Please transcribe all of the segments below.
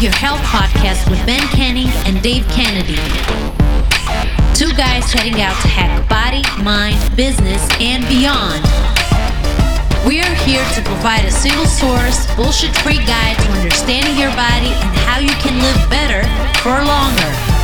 Your Health podcast with Ben Canning and Dave Kennedy. Two guys heading out to hack body, mind, business, and beyond. We are here to provide a single source, bullshit free guide to understanding your body and how you can live better for longer.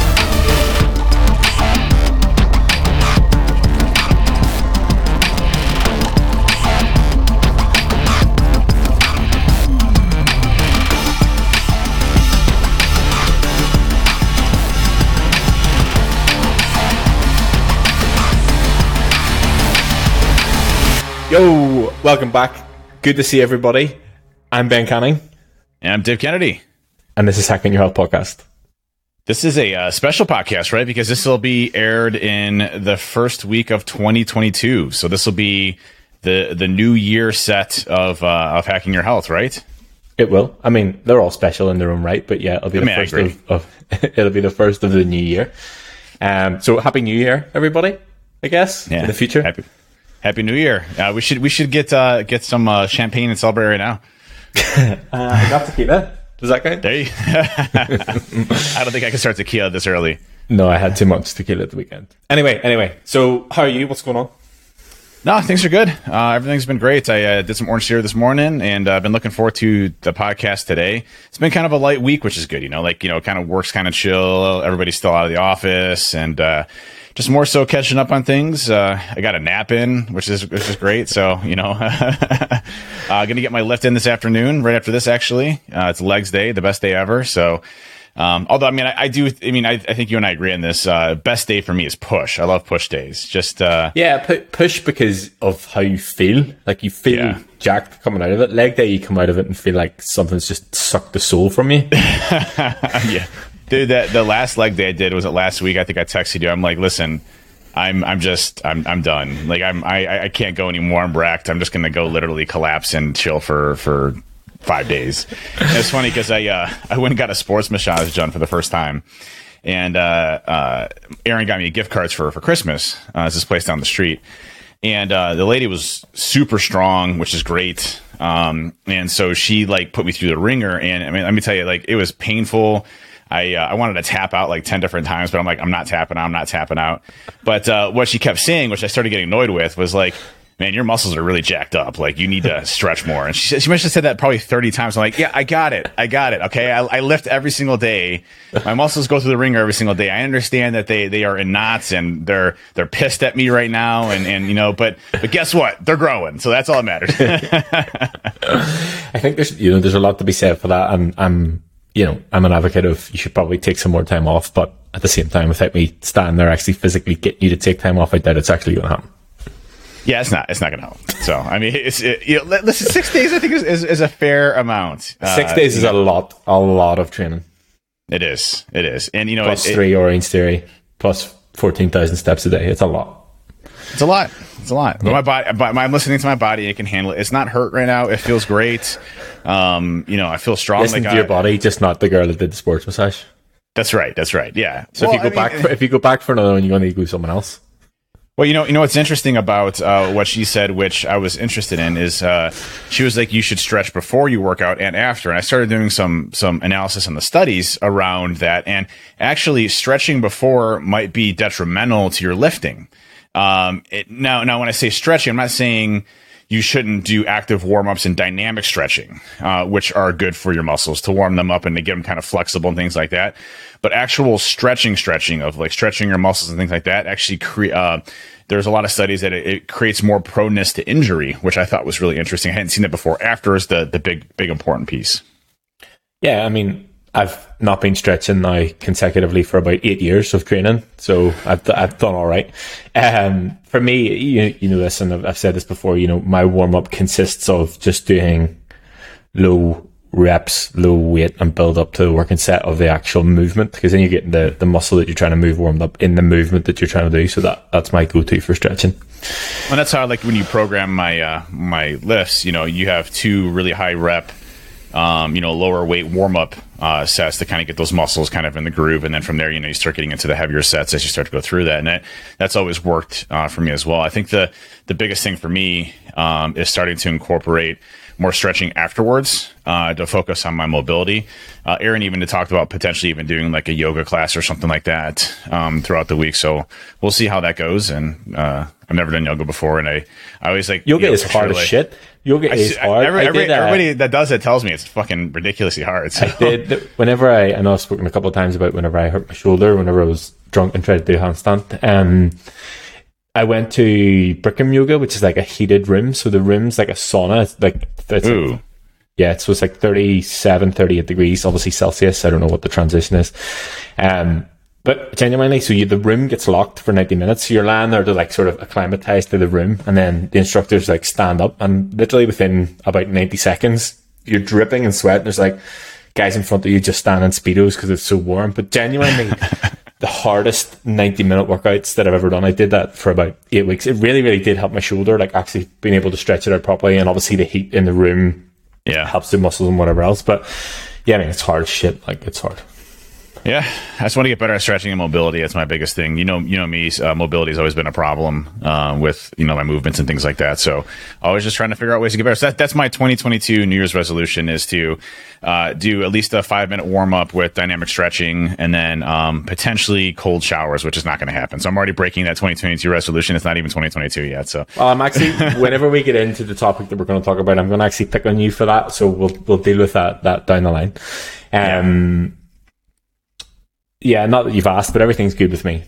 Yo, welcome back. Good to see everybody. I'm Ben Canning. And I'm Dave Kennedy. And this is Hacking Your Health Podcast. This is a uh, special podcast, right? Because this will be aired in the first week of 2022. So this will be the the new year set of uh, of Hacking Your Health, right? It will. I mean, they're all special in their own right, but yeah, it'll be the mean, first of, of it'll be the first of the new year. Um, so happy New Year, everybody! I guess yeah. in the future. Happy, Happy New Year. Uh, we should we should get uh, get some uh, champagne and celebrate right now. uh, I got tequila. Does that count? There you. I don't think I can start tequila this early. No, I had too much tequila at the weekend. Anyway, anyway. So, how are you? What's going on? No, things are good. Uh, everything's been great. I uh, did some orange theory this morning, and I've been looking forward to the podcast today. It's been kind of a light week, which is good. You know, like you know, kind of works kind of chill. Everybody's still out of the office, and uh, just more so catching up on things. Uh, I got a nap in, which is which is great. So you know, uh, gonna get my lift in this afternoon, right after this. Actually, uh, it's legs day, the best day ever. So. Um, although I mean, I, I, do. I mean, I, I, think you and I agree on this. Uh, best day for me is push. I love push days. Just uh, yeah, push because of how you feel. Like you feel yeah. jacked coming out of it. Leg day, you come out of it and feel like something's just sucked the soul from you. yeah, Dude, that the last leg day I did was it last week. I think I texted you. I'm like, listen, I'm I'm just I'm I'm done. Like I'm I I can't go anymore. I'm wrecked. I'm just gonna go literally collapse and chill for for five days. And it's funny because I uh I went and got a sports massage done for the first time. And uh, uh, Aaron got me gift cards for for Christmas. Uh, it's this place down the street, and uh, the lady was super strong, which is great. Um, and so she like put me through the ringer, and I mean, let me tell you, like it was painful I uh, I wanted to tap out like ten different times, but I'm like I'm not tapping out. I'm not tapping out. But uh, what she kept saying, which I started getting annoyed with, was like, "Man, your muscles are really jacked up. Like you need to stretch more." And she she must have said that probably thirty times. I'm like, "Yeah, I got it. I got it. Okay, I, I lift every single day. My muscles go through the ringer every single day. I understand that they they are in knots and they're they're pissed at me right now. And and you know, but but guess what? They're growing. So that's all that matters. I think there's you know there's a lot to be said for that. I'm I'm you know, I'm an advocate of you should probably take some more time off, but at the same time, without me standing there actually physically getting you to take time off, I doubt it's actually going to happen. Yeah, it's not. It's not going to help. So, I mean, it's it, you know, listen. Six days, I think, is, is, is a fair amount. Six uh, days is know. a lot, a lot of training. It is. It is, and you know, plus it, three Orange Theory, plus fourteen thousand steps a day. It's a lot. It's a lot. It's a lot. But my body, but I'm listening to my body. It can handle it. It's not hurt right now. It feels great. Um, you know, I feel strong. Listen like to I, your body, just not the girl that did the sports massage. That's right. That's right. Yeah. So well, if you go I mean, back, for, if you go back for another one, you're going to go with someone else. Well, you know, you know what's interesting about uh, what she said, which I was interested in, is uh, she was like, you should stretch before you work out and after. And I started doing some some analysis on the studies around that, and actually, stretching before might be detrimental to your lifting. Um, it, now, now when I say stretching, I'm not saying you shouldn't do active warm ups and dynamic stretching, uh, which are good for your muscles to warm them up and to get them kind of flexible and things like that. But actual stretching, stretching of like stretching your muscles and things like that actually create, uh, there's a lot of studies that it, it, creates more proneness to injury, which I thought was really interesting. I hadn't seen it before. After is the, the big, big important piece. Yeah. I mean, I've not been stretching now consecutively for about eight years of training, so I've, I've done all right. Um, for me, you, you know this, and I've, I've said this before. You know, my warm up consists of just doing low reps, low weight, and build up to the working set of the actual movement. Because then you get the the muscle that you're trying to move warmed up in the movement that you're trying to do. So that that's my go to for stretching. And that's how I like when you program my uh, my lifts. You know, you have two really high rep um, you know, lower weight warm up uh, sets to kind of get those muscles kind of in the groove. And then from there, you know, you start getting into the heavier sets as you start to go through that. And that, that's always worked uh, for me as well. I think the, the biggest thing for me um, is starting to incorporate more stretching afterwards uh, to focus on my mobility. Uh, Aaron even talked about potentially even doing like a yoga class or something like that um, throughout the week. So we'll see how that goes. And uh, I've never done yoga before, and I, I always like yoga you know, is hard as shit. Yoga I, is hard. Every, every, did, uh, everybody that does it tells me it's fucking ridiculously hard. So. I did whenever I, I know I've spoken a couple of times about whenever I hurt my shoulder, whenever I was drunk and tried to do handstand. Um, I went to Bikram Yoga, which is like a heated room. So the room's like a sauna. It's like, it's Ooh. Like, yeah, so it's like 37, 38 degrees, obviously Celsius. I don't know what the transition is. Um, but genuinely, so you, the room gets locked for 90 minutes. So you're lying there to like sort of acclimatize to the room. And then the instructors like stand up and literally within about 90 seconds, you're dripping in sweat. And there's like guys in front of you just standing speedos because it's so warm. But genuinely, the hardest 90 minute workouts that I've ever done. I did that for about eight weeks. It really, really did help my shoulder, like actually being able to stretch it out properly. And obviously the heat in the room yeah. helps the muscles and whatever else. But yeah, I mean, it's hard shit. Like it's hard. Yeah, I just want to get better at stretching and mobility. That's my biggest thing. You know, you know me. Uh, mobility has always been a problem uh, with you know my movements and things like that. So always just trying to figure out ways to get better. So that, that's my 2022 New Year's resolution is to uh, do at least a five minute warm up with dynamic stretching and then um, potentially cold showers, which is not going to happen. So I'm already breaking that 2022 resolution. It's not even 2022 yet. So well, I'm actually whenever we get into the topic that we're going to talk about, I'm going to actually pick on you for that. So we'll we'll deal with that that down the line. Um, yeah yeah, not that you've asked, but everything's good with me.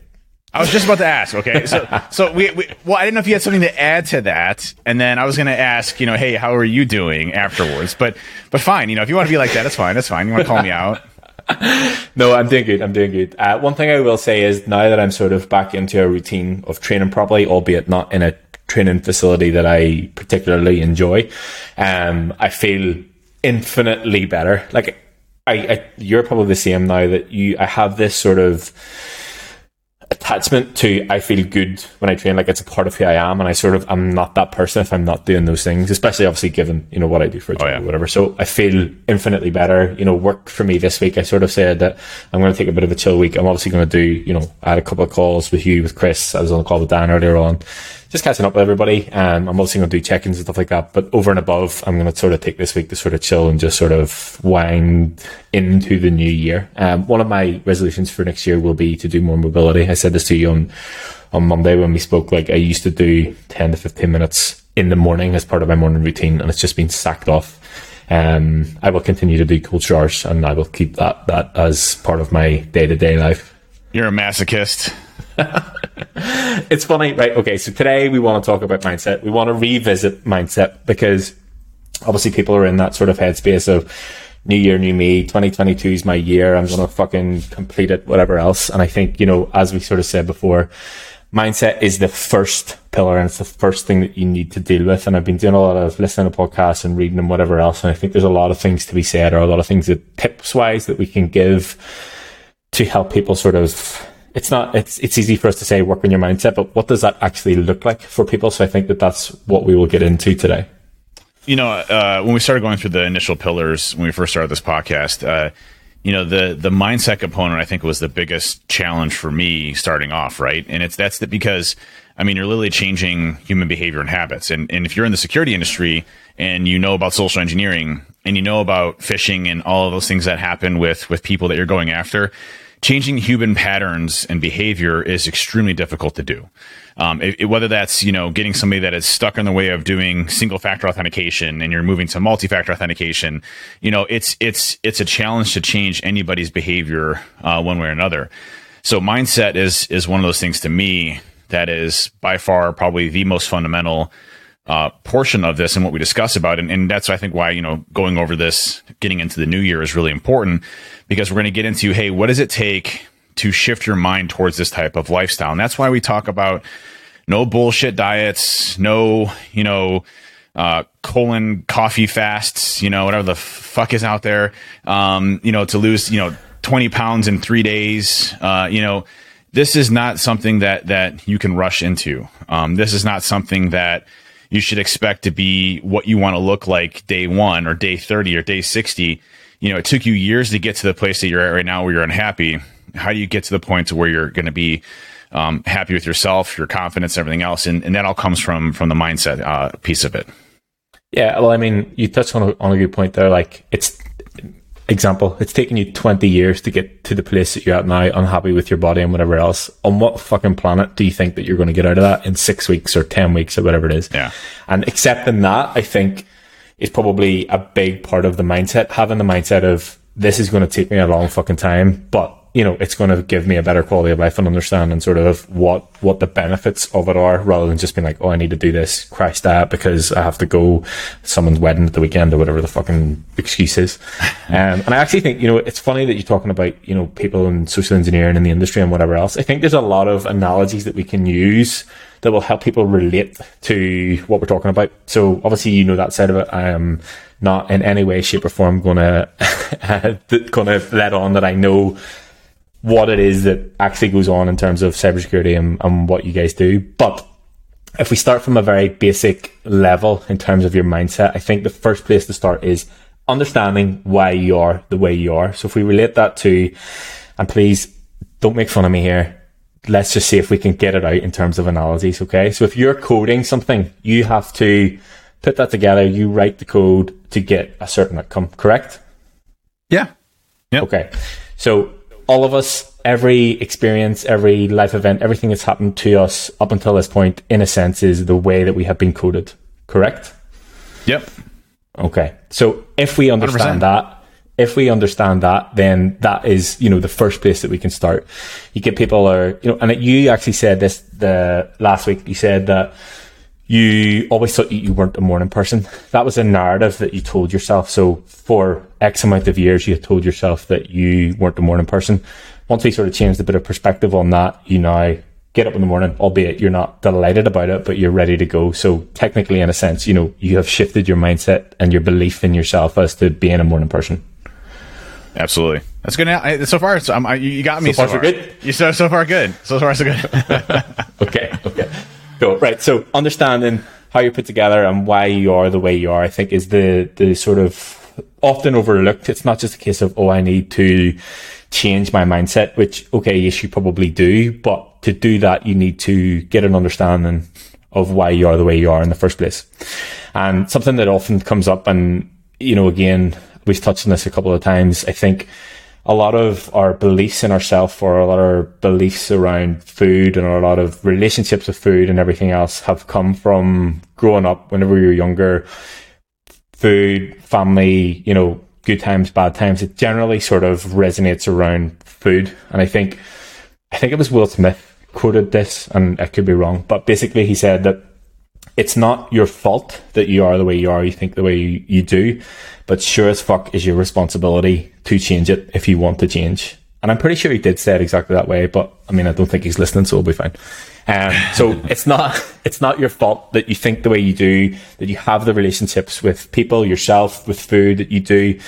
I was just about to ask. Okay, so so we, we, well, I didn't know if you had something to add to that, and then I was going to ask, you know, hey, how are you doing afterwards? But but fine, you know, if you want to be like that, that's fine. That's fine. You want to call me out? no, I'm doing good. I'm doing good. Uh, one thing I will say is now that I'm sort of back into a routine of training properly, albeit not in a training facility that I particularly enjoy, um, I feel infinitely better. Like I, I, you're probably the same now that you I have this sort of attachment to I feel good when I train like it's a part of who I am and I sort of I'm not that person if I'm not doing those things especially obviously given you know what I do for a job oh, yeah. or whatever. So I feel infinitely better you know work for me this week. I sort of said that I'm going to take a bit of a chill week. I'm obviously going to do you know I had a couple of calls with you with Chris. I was on a call with Dan earlier on just catching up with everybody. Um, I'm obviously going to do check-ins and stuff like that, but over and above, I'm going to sort of take this week to sort of chill and just sort of wind into the new year. Um, one of my resolutions for next year will be to do more mobility. I said this to you on, on Monday when we spoke, like I used to do 10 to 15 minutes in the morning as part of my morning routine and it's just been sacked off. Um, I will continue to do cold showers and I will keep that, that as part of my day to day life. You're a masochist. it's funny, right? Okay, so today we want to talk about mindset. We want to revisit mindset because obviously people are in that sort of headspace of new year, new me. 2022 is my year. I'm going to fucking complete it, whatever else. And I think, you know, as we sort of said before, mindset is the first pillar and it's the first thing that you need to deal with. And I've been doing a lot of listening to podcasts and reading and whatever else. And I think there's a lot of things to be said or a lot of things that tips wise that we can give to help people sort of it's not it's it's easy for us to say work on your mindset but what does that actually look like for people? So i think that that's what we will get into today. You know uh, when we started going through the initial pillars when we first started this podcast uh, you know the the mindset component i think was the biggest challenge for me starting off right? And it's that's the, because i mean you're literally changing human behavior and habits. And and if you're in the security industry and you know about social engineering and you know about phishing and all of those things that happen with with people that you're going after changing human patterns and behavior is extremely difficult to do. Um, it, it, whether that's you know getting somebody that is stuck in the way of doing single factor authentication and you're moving to multi factor authentication, you know it's it's it's a challenge to change anybody's behavior uh, one way or another. So mindset is is one of those things to me that is by far probably the most fundamental uh, portion of this and what we discuss about. And, and that's, I think, why, you know, going over this, getting into the new year is really important because we're going to get into, hey, what does it take to shift your mind towards this type of lifestyle? And that's why we talk about no bullshit diets, no, you know, uh, colon coffee fasts, you know, whatever the fuck is out there, um, you know, to lose, you know, 20 pounds in three days, uh, you know, this is not something that, that you can rush into. Um, this is not something that, you should expect to be what you want to look like day one or day 30 or day 60. You know, it took you years to get to the place that you're at right now where you're unhappy. How do you get to the point to where you're going to be um, happy with yourself, your confidence, everything else? And, and that all comes from, from the mindset uh, piece of it. Yeah, well, I mean, you touched on a, on a good point there. Like, it's example, it's taken you 20 years to get to the place that you're at now, unhappy with your body and whatever else. On what fucking planet do you think that you're going to get out of that in six weeks or 10 weeks or whatever it is? Yeah. And accepting that, I think, is probably a big part of the mindset. Having the mindset of this is going to take me a long fucking time, but you know, it's going to give me a better quality of life and understanding sort of what, what the benefits of it are rather than just being like, oh, I need to do this, crash that because I have to go someone's wedding at the weekend or whatever the fucking excuse is. Um, and I actually think, you know, it's funny that you're talking about, you know, people in social engineering in the industry and whatever else. I think there's a lot of analogies that we can use that will help people relate to what we're talking about. So obviously, you know that side of it. I am not in any way, shape or form going to, going to let on that I know what it is that actually goes on in terms of cybersecurity and, and what you guys do. But if we start from a very basic level in terms of your mindset, I think the first place to start is understanding why you are the way you are. So if we relate that to, and please don't make fun of me here. Let's just see if we can get it out in terms of analogies. Okay. So if you're coding something, you have to put that together. You write the code to get a certain outcome, correct? Yeah. Yep. Okay. So all of us, every experience, every life event, everything that's happened to us up until this point, in a sense, is the way that we have been coded. Correct? Yep. Okay. So if we understand 100%. that, if we understand that, then that is, you know, the first place that we can start. You get people are, you know, and you actually said this the last week. You said that you always thought you weren't a morning person. That was a narrative that you told yourself. So for X amount of years, you had told yourself that you weren't a morning person. Once we sort of changed a bit of perspective on that, you now get up in the morning, albeit you're not delighted about it, but you're ready to go. So technically, in a sense, you know, you have shifted your mindset and your belief in yourself as to being a morning person. Absolutely. That's good. So far, so, um, you got me. So, so far, good. You so so far good. So far, so good. okay. Okay. Cool. Right. So understanding how you're put together and why you are the way you are, I think is the, the sort of often overlooked. It's not just a case of, oh, I need to change my mindset, which, okay, yes, you probably do. But to do that, you need to get an understanding of why you are the way you are in the first place. And something that often comes up and, you know, again, we've touched on this a couple of times. I think a lot of our beliefs in ourselves or a lot of our beliefs around food and a lot of relationships with food and everything else have come from growing up whenever we were younger. Food, family, you know, good times, bad times. It generally sort of resonates around food. And I think, I think it was Will Smith quoted this and I could be wrong, but basically he said that it's not your fault that you are the way you are, you think the way you, you do, but sure as fuck is your responsibility to change it if you want to change. And I'm pretty sure he did say it exactly that way, but I mean, I don't think he's listening, so we'll be fine. Um, so it's not, it's not your fault that you think the way you do, that you have the relationships with people, yourself, with food that you do,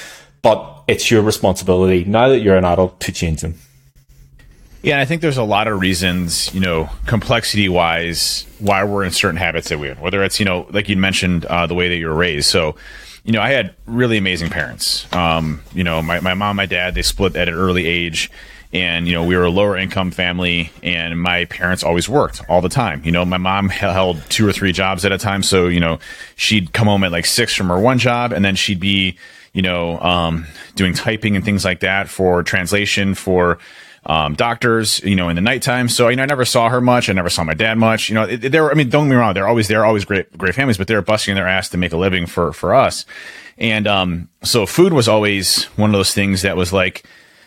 but it's your responsibility now that you're an adult to change them. Yeah, I think there's a lot of reasons, you know, complexity wise, why we're in certain habits that we're. Whether it's, you know, like you mentioned, uh, the way that you were raised. So, you know, I had really amazing parents. Um, you know, my, my mom, my dad, they split at an early age. And, you know, we were a lower income family, and my parents always worked all the time. You know, my mom held two or three jobs at a time. So, you know, she'd come home at like six from her one job, and then she'd be, you know, um, doing typing and things like that for translation for um, doctors, you know, in the nighttime. So, you know, I never saw her much. I never saw my dad much. You know, they're, I mean, don't get me wrong. They're always, they're always great, great families, but they're busting their ass to make a living for, for us. And, um, so food was always one of those things that was like,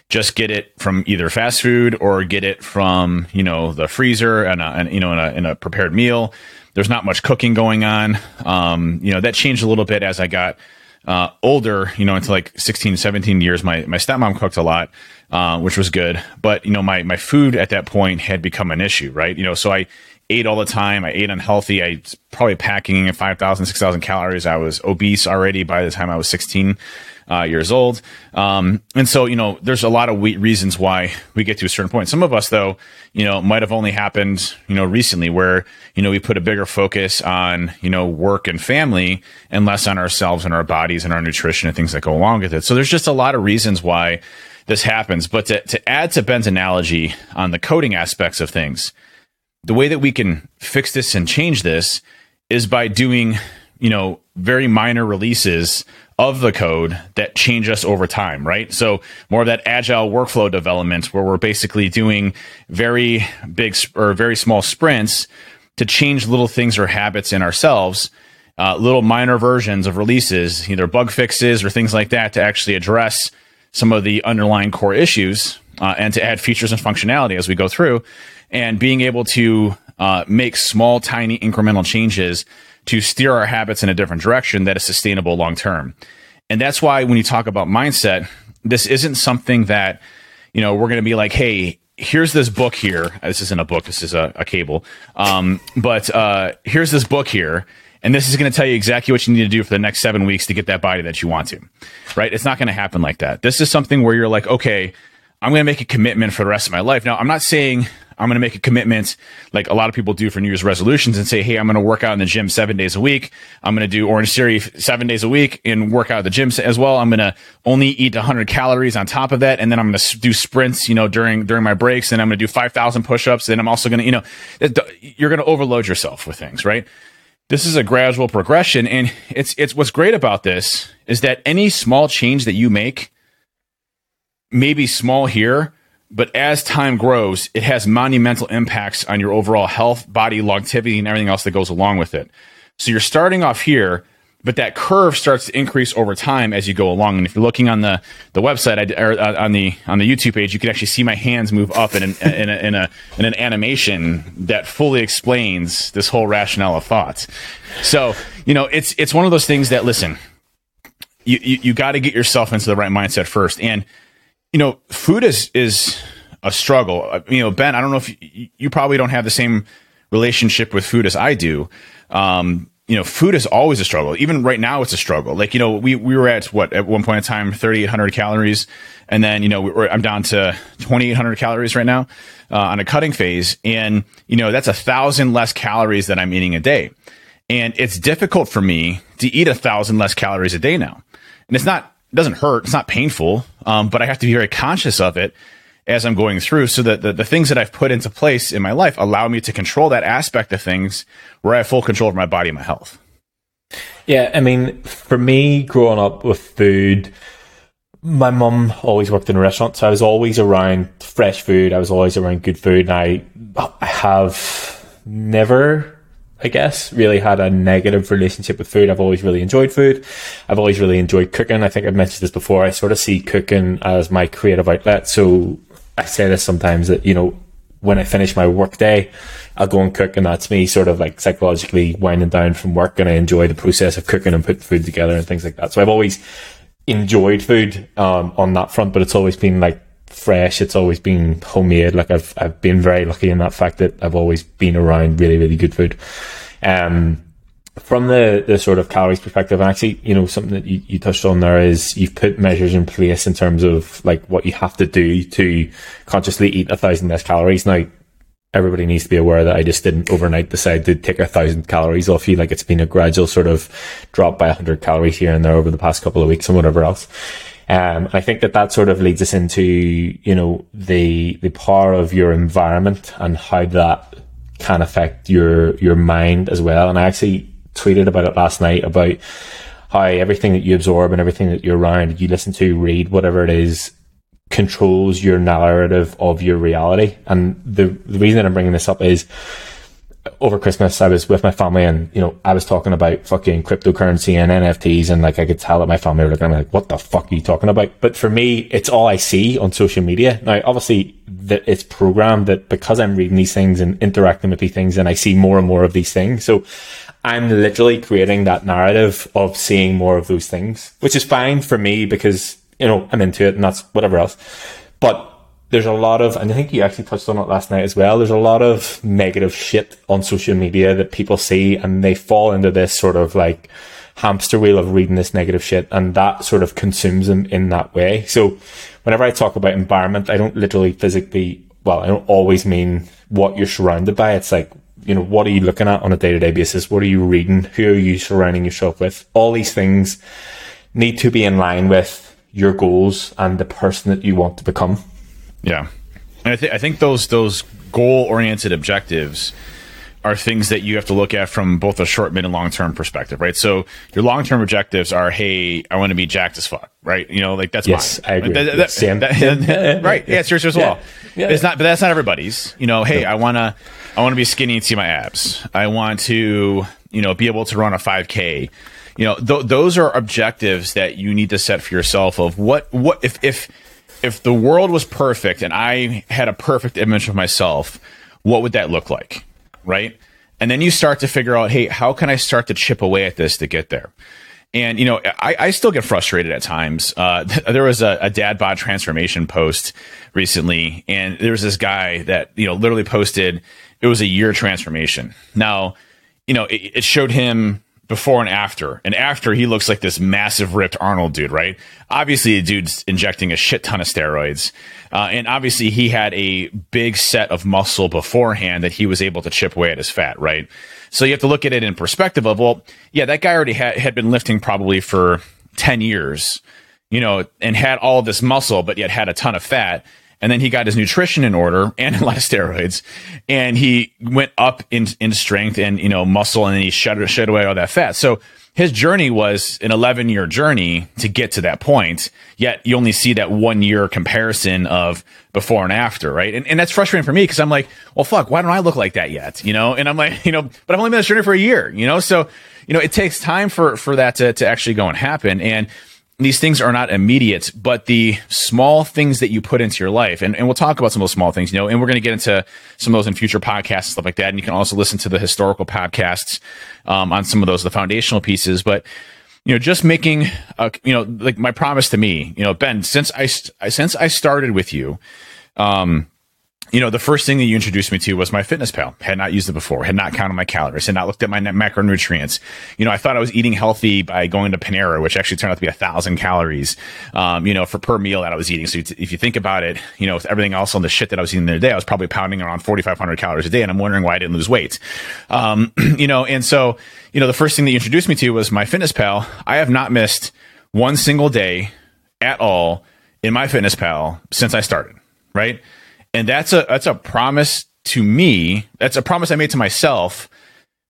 just get it from either fast food or get it from, you know, the freezer and, a, and you know, in a, in a prepared meal. There's not much cooking going on. Um, you know, that changed a little bit as I got, uh, older, you know, into like 16, 17 years, my, my stepmom cooked a lot, uh, which was good. But, you know, my, my food at that point had become an issue, right? You know, so I ate all the time. I ate unhealthy. I was probably packing 5,000, 6,000 calories. I was obese already by the time I was 16 uh, years old. Um, and so, you know, there's a lot of we- reasons why we get to a certain point. Some of us, though, you know, might have only happened, you know, recently where, you know, we put a bigger focus on, you know, work and family and less on ourselves and our bodies and our nutrition and things that go along with it. So there's just a lot of reasons why this happens. But to, to add to Ben's analogy on the coding aspects of things, the way that we can fix this and change this is by doing, you know, very minor releases of the code that change us over time, right? So more of that agile workflow development where we're basically doing very big or very small sprints to change little things or habits in ourselves, uh, little minor versions of releases, either bug fixes or things like that to actually address some of the underlying core issues uh, and to add features and functionality as we go through and being able to uh, make small, tiny incremental changes to steer our habits in a different direction that is sustainable long term. And that's why when you talk about mindset, this isn't something that, you know, we're going to be like, hey, here's this book here. This isn't a book, this is a, a cable. Um, but uh, here's this book here. And this is going to tell you exactly what you need to do for the next seven weeks to get that body that you want to, right? It's not going to happen like that. This is something where you're like, okay, I'm going to make a commitment for the rest of my life. Now, I'm not saying I'm going to make a commitment like a lot of people do for New Year's resolutions and say, Hey, I'm going to work out in the gym seven days a week. I'm going to do Orange Theory seven days a week and work out at the gym as well. I'm going to only eat 100 calories on top of that. And then I'm going to do sprints, you know, during, during my breaks. And I'm going to do 5,000 push-ups. And I'm also going to, you know, you're going to overload yourself with things, right? This is a gradual progression. And it's, it's what's great about this is that any small change that you make may be small here, but as time grows, it has monumental impacts on your overall health, body, longevity, and everything else that goes along with it. So you're starting off here, but that curve starts to increase over time as you go along. And if you're looking on the, the website I, or uh, on the on the YouTube page, you can actually see my hands move up in an, in, a, in, a, in an animation that fully explains this whole rationale of thoughts. So you know, it's it's one of those things that listen, you you, you got to get yourself into the right mindset first, and you know, food is is a struggle. Uh, you know, Ben, I don't know if you, you probably don't have the same relationship with food as I do. Um, you know, food is always a struggle. Even right now, it's a struggle. Like, you know, we, we were at what, at one point in time, 3,800 calories. And then, you know, we I'm down to 2,800 calories right now uh, on a cutting phase. And, you know, that's a thousand less calories that I'm eating a day. And it's difficult for me to eat a thousand less calories a day now. And it's not it doesn't hurt. It's not painful, um, but I have to be very conscious of it as I'm going through so that the, the things that I've put into place in my life allow me to control that aspect of things where I have full control of my body and my health. Yeah, I mean, for me, growing up with food, my mum always worked in a restaurant, so I was always around fresh food. I was always around good food, and I, I have never I guess, really had a negative relationship with food. I've always really enjoyed food. I've always really enjoyed cooking. I think I've mentioned this before. I sort of see cooking as my creative outlet. So I say this sometimes that, you know, when I finish my work day, I'll go and cook and that's me sort of like psychologically winding down from work and I enjoy the process of cooking and putting food together and things like that. So I've always enjoyed food, um, on that front, but it's always been like fresh. It's always been homemade. Like I've I've been very lucky in that fact that I've always been around really really good food. Um, from the the sort of calories perspective, and actually, you know, something that you, you touched on there is you've put measures in place in terms of like what you have to do to consciously eat a thousand less calories. Now, everybody needs to be aware that I just didn't overnight decide to take a thousand calories off you. Like it's been a gradual sort of drop by a hundred calories here and there over the past couple of weeks and whatever else. Um, I think that that sort of leads us into, you know, the, the power of your environment and how that can affect your, your mind as well. And I actually tweeted about it last night about how everything that you absorb and everything that you're around, you listen to, read, whatever it is, controls your narrative of your reality. And the, the reason that I'm bringing this up is, over Christmas, I was with my family and, you know, I was talking about fucking cryptocurrency and NFTs and like I could tell that my family were looking at me like, what the fuck are you talking about? But for me, it's all I see on social media. Now, obviously that it's programmed that because I'm reading these things and interacting with these things and I see more and more of these things. So I'm literally creating that narrative of seeing more of those things, which is fine for me because, you know, I'm into it and that's whatever else. But there's a lot of, and I think you actually touched on it last night as well. There's a lot of negative shit on social media that people see and they fall into this sort of like hamster wheel of reading this negative shit and that sort of consumes them in that way. So whenever I talk about environment, I don't literally physically, well, I don't always mean what you're surrounded by. It's like, you know, what are you looking at on a day to day basis? What are you reading? Who are you surrounding yourself with? All these things need to be in line with your goals and the person that you want to become. Yeah, and I, th- I think those those goal oriented objectives are things that you have to look at from both a short, mid, and long term perspective, right? So your long term objectives are, hey, I want to be jacked as fuck, right? You know, like that's yes, mine. I agree. That, that, that, right? Yeah, it's yours as well. Yeah. It's not, but that's not everybody's. You know, hey, I want to, I want to be skinny and see my abs. I want to, you know, be able to run a 5K. You know, th- those are objectives that you need to set for yourself. Of what, what if if if the world was perfect and I had a perfect image of myself, what would that look like? Right. And then you start to figure out, hey, how can I start to chip away at this to get there? And, you know, I, I still get frustrated at times. Uh, there was a, a dad bod transformation post recently, and there was this guy that, you know, literally posted it was a year transformation. Now, you know, it, it showed him before and after. And after, he looks like this massive ripped Arnold dude, right? Obviously, the dude's injecting a shit ton of steroids. Uh, and obviously, he had a big set of muscle beforehand that he was able to chip away at his fat, right? So you have to look at it in perspective of, well, yeah, that guy already had, had been lifting probably for 10 years, you know, and had all this muscle, but yet had a ton of fat and then he got his nutrition in order and a lot of steroids. And he went up in in strength and you know muscle and then he shed, shed away all that fat. So his journey was an 11 year journey to get to that point yet you only see that one year comparison of before and after right? And, and that's frustrating for me because i'm like well fuck why don't i look like that yet? You know? And i'm like you know but i've only been on this journey for a year you know? So you know it takes time for for that to, to actually go and happen. And these things are not immediate, but the small things that you put into your life, and, and we'll talk about some of those small things, you know, and we're going to get into some of those in future podcasts stuff like that. And you can also listen to the historical podcasts um, on some of those, the foundational pieces. But, you know, just making, a, you know, like my promise to me, you know, Ben, since I, since I started with you, um, you know, the first thing that you introduced me to was MyFitnessPal. Had not used it before, had not counted my calories, had not looked at my macronutrients. You know, I thought I was eating healthy by going to Panera, which actually turned out to be a thousand calories, um, you know, for per meal that I was eating. So if you think about it, you know, with everything else on the shit that I was eating the other day, I was probably pounding around 4,500 calories a day. And I'm wondering why I didn't lose weight. Um, you know, and so, you know, the first thing that you introduced me to was MyFitnessPal. I have not missed one single day at all in MyFitnessPal since I started, right? And that's a that's a promise to me. That's a promise I made to myself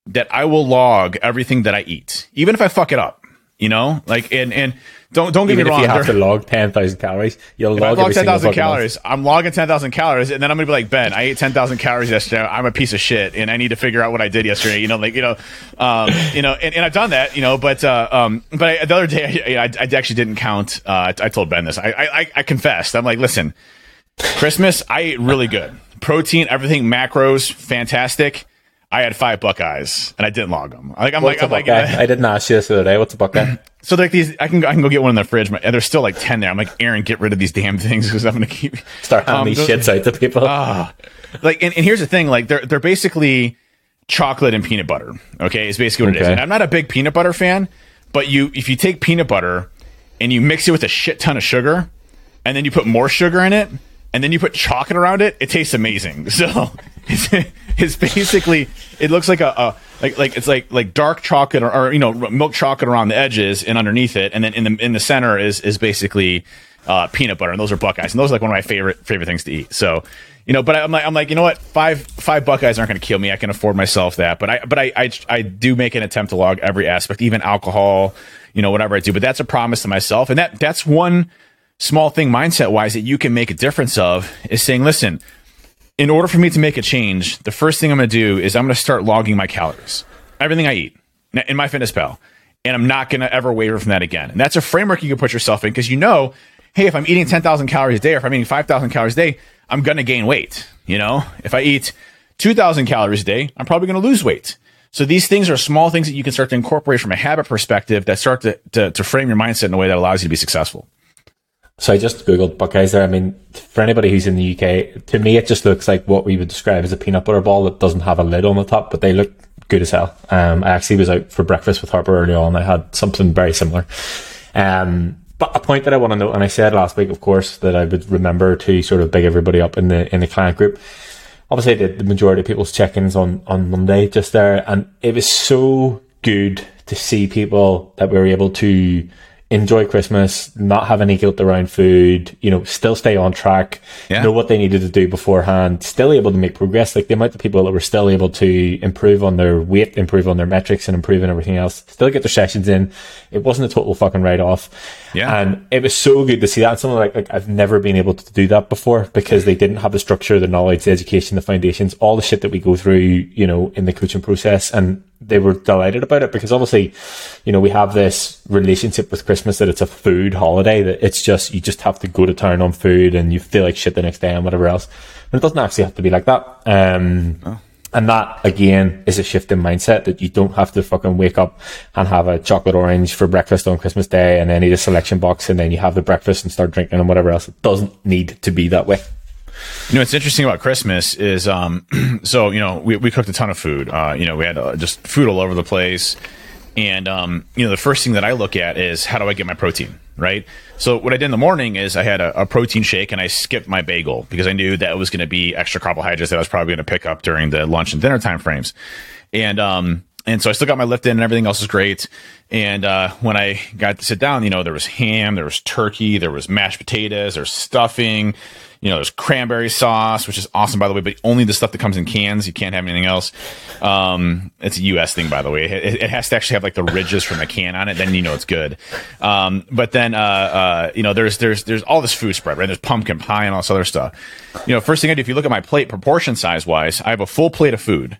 that I will log everything that I eat, even if I fuck it up. You know, like and and don't don't get Even me if wrong. you have to log ten thousand calories, you'll if log log ten thousand fucking month. calories. I'm logging ten thousand calories, and then I'm gonna be like Ben. I ate ten thousand calories yesterday. I'm a piece of shit, and I need to figure out what I did yesterday. You know, like you know, um, you know, and, and I've done that. You know, but uh, um, but I, the other day, I, I, I actually didn't count. Uh, I, I told Ben this. I, I I confessed. I'm like, listen, Christmas, I ate really good. Protein, everything, macros, fantastic. I had five Buckeyes, and I didn't log them. Like I'm What's like I'm like. Buckeye? I didn't ask you this the other day. What's a Buckeye? So like these, I can go, I can go get one in the fridge, and there's still like ten there. I'm like, Aaron, get rid of these damn things because I'm gonna keep Start handing Um, these shits out to people. Ah, like, and, and here's the thing, like they're they're basically chocolate and peanut butter. Okay, is basically what it is. And I'm not a big peanut butter fan, but you if you take peanut butter and you mix it with a shit ton of sugar, and then you put more sugar in it, and then you put chocolate around it, it tastes amazing. So it's, it's basically it looks like a, a like like it's like like dark chocolate or, or you know milk chocolate around the edges and underneath it, and then in the in the center is is basically uh, peanut butter, and those are Buckeyes, and those are like one of my favorite favorite things to eat. So. You know, but I'm like, I'm like, you know what? Five five Buckeyes aren't going to kill me. I can afford myself that. But I, but I, I, I do make an attempt to log every aspect, even alcohol, you know, whatever I do. But that's a promise to myself, and that that's one small thing mindset wise that you can make a difference of is saying, listen, in order for me to make a change, the first thing I'm going to do is I'm going to start logging my calories, everything I eat in MyFitnessPal. And I'm not going to ever waver from that again. And that's a framework you can put yourself in because you know, hey, if I'm eating 10,000 calories a day or if I'm eating 5,000 calories a day, I'm going to gain weight. You know, if I eat 2,000 calories a day, I'm probably going to lose weight. So these things are small things that you can start to incorporate from a habit perspective that start to, to, to frame your mindset in a way that allows you to be successful. So I just googled Buckeyes there. I mean, for anybody who's in the UK, to me it just looks like what we would describe as a peanut butter ball that doesn't have a lid on the top, but they look good as hell. Um, I actually was out for breakfast with Harper earlier on. I had something very similar. Um, but a point that I want to note, and I said last week, of course, that I would remember to sort of big everybody up in the in the client group. Obviously, did the majority of people's check-ins on on Monday just there, and it was so good to see people that we were able to enjoy Christmas, not have any guilt around food, you know, still stay on track, Yeah. know what they needed to do beforehand, still able to make progress. Like the amount of people that were still able to improve on their weight, improve on their metrics and improve on everything else, still get their sessions in. It wasn't a total fucking write off. Yeah. And it was so good to see that. And Something like, like I've never been able to do that before because they didn't have the structure, the knowledge, the education, the foundations, all the shit that we go through, you know, in the coaching process. And they were delighted about it because obviously, you know, we have this relationship with Christmas that it's a food holiday that it's just, you just have to go to town on food and you feel like shit the next day and whatever else. But it doesn't actually have to be like that. Um, and that again is a shift in mindset that you don't have to fucking wake up and have a chocolate orange for breakfast on Christmas Day and then eat a selection box and then you have the breakfast and start drinking and whatever else. It doesn't need to be that way. You know, what's interesting about Christmas is, um, so, you know, we, we cooked a ton of food. Uh, you know, we had uh, just food all over the place. And, um, you know, the first thing that I look at is how do I get my protein, right? So what I did in the morning is I had a, a protein shake and I skipped my bagel because I knew that it was going to be extra carbohydrates that I was probably going to pick up during the lunch and dinner time frames. And, um, and so I still got my lift in and everything else was great. And, uh, when I got to sit down, you know, there was ham, there was turkey, there was mashed potatoes, there's stuffing, you know, there's cranberry sauce, which is awesome, by the way, but only the stuff that comes in cans. You can't have anything else. Um, it's a U.S. thing, by the way. It, it has to actually have like the ridges from the can on it. Then you know it's good. Um, but then, uh, uh, you know, there's, there's, there's all this food spread, right? There's pumpkin pie and all this other stuff. You know, first thing I do, if you look at my plate proportion size wise, I have a full plate of food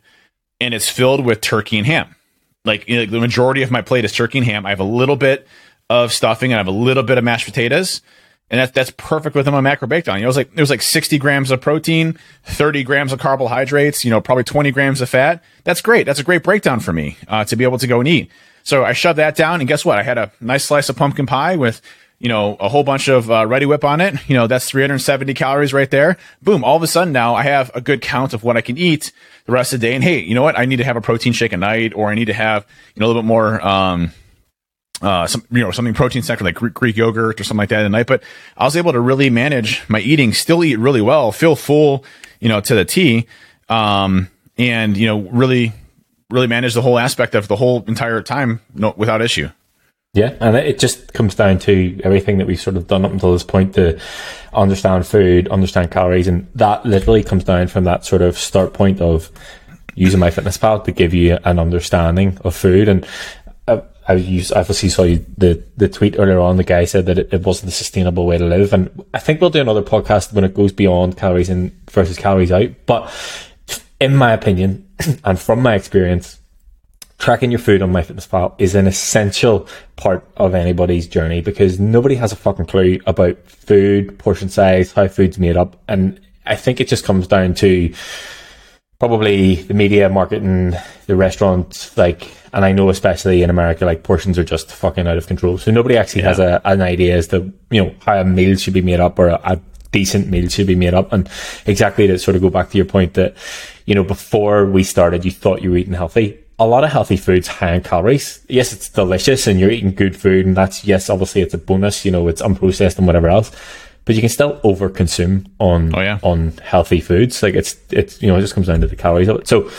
and it's filled with turkey and ham. Like, you know, the majority of my plate is turkey and ham. I have a little bit of stuffing and I have a little bit of mashed potatoes. And that's that's perfect within my macro breakdown. You know, it was like it was like 60 grams of protein, 30 grams of carbohydrates, you know, probably 20 grams of fat. That's great. That's a great breakdown for me uh, to be able to go and eat. So I shoved that down, and guess what? I had a nice slice of pumpkin pie with you know a whole bunch of uh, Reddi-wip on it. You know, that's 370 calories right there. Boom! All of a sudden now I have a good count of what I can eat the rest of the day. And hey, you know what? I need to have a protein shake at night, or I need to have you know a little bit more. Um, uh, some, you know, something protein sector like Greek, Greek yogurt or something like that at night. But I was able to really manage my eating, still eat really well, feel full, you know, to the T. Um, and, you know, really, really manage the whole aspect of the whole entire time no, without issue. Yeah, and it just comes down to everything that we've sort of done up until this point to understand food, understand calories, and that literally comes down from that sort of start point of using MyFitnessPal to give you an understanding of food. And I, I obviously saw you, the the tweet earlier on. The guy said that it, it wasn't a sustainable way to live, and I think we'll do another podcast when it goes beyond calories in versus calories out. But in my opinion, and from my experience, tracking your food on MyFitnessPal is an essential part of anybody's journey because nobody has a fucking clue about food, portion size, how food's made up. And I think it just comes down to probably the media, marketing, the restaurants, like, and I know especially in America, like portions are just fucking out of control. So nobody actually has a, an idea as to, you know, how a meal should be made up or a, a decent meal should be made up. And exactly to sort of go back to your point that, you know, before we started, you thought you were eating healthy. A lot of healthy foods high in calories. Yes, it's delicious and you're eating good food and that's, yes, obviously it's a bonus, you know, it's unprocessed and whatever else. But you can still overconsume on Oh, yeah. on healthy foods. Like it's it's you know, it just comes down to the calories of it. So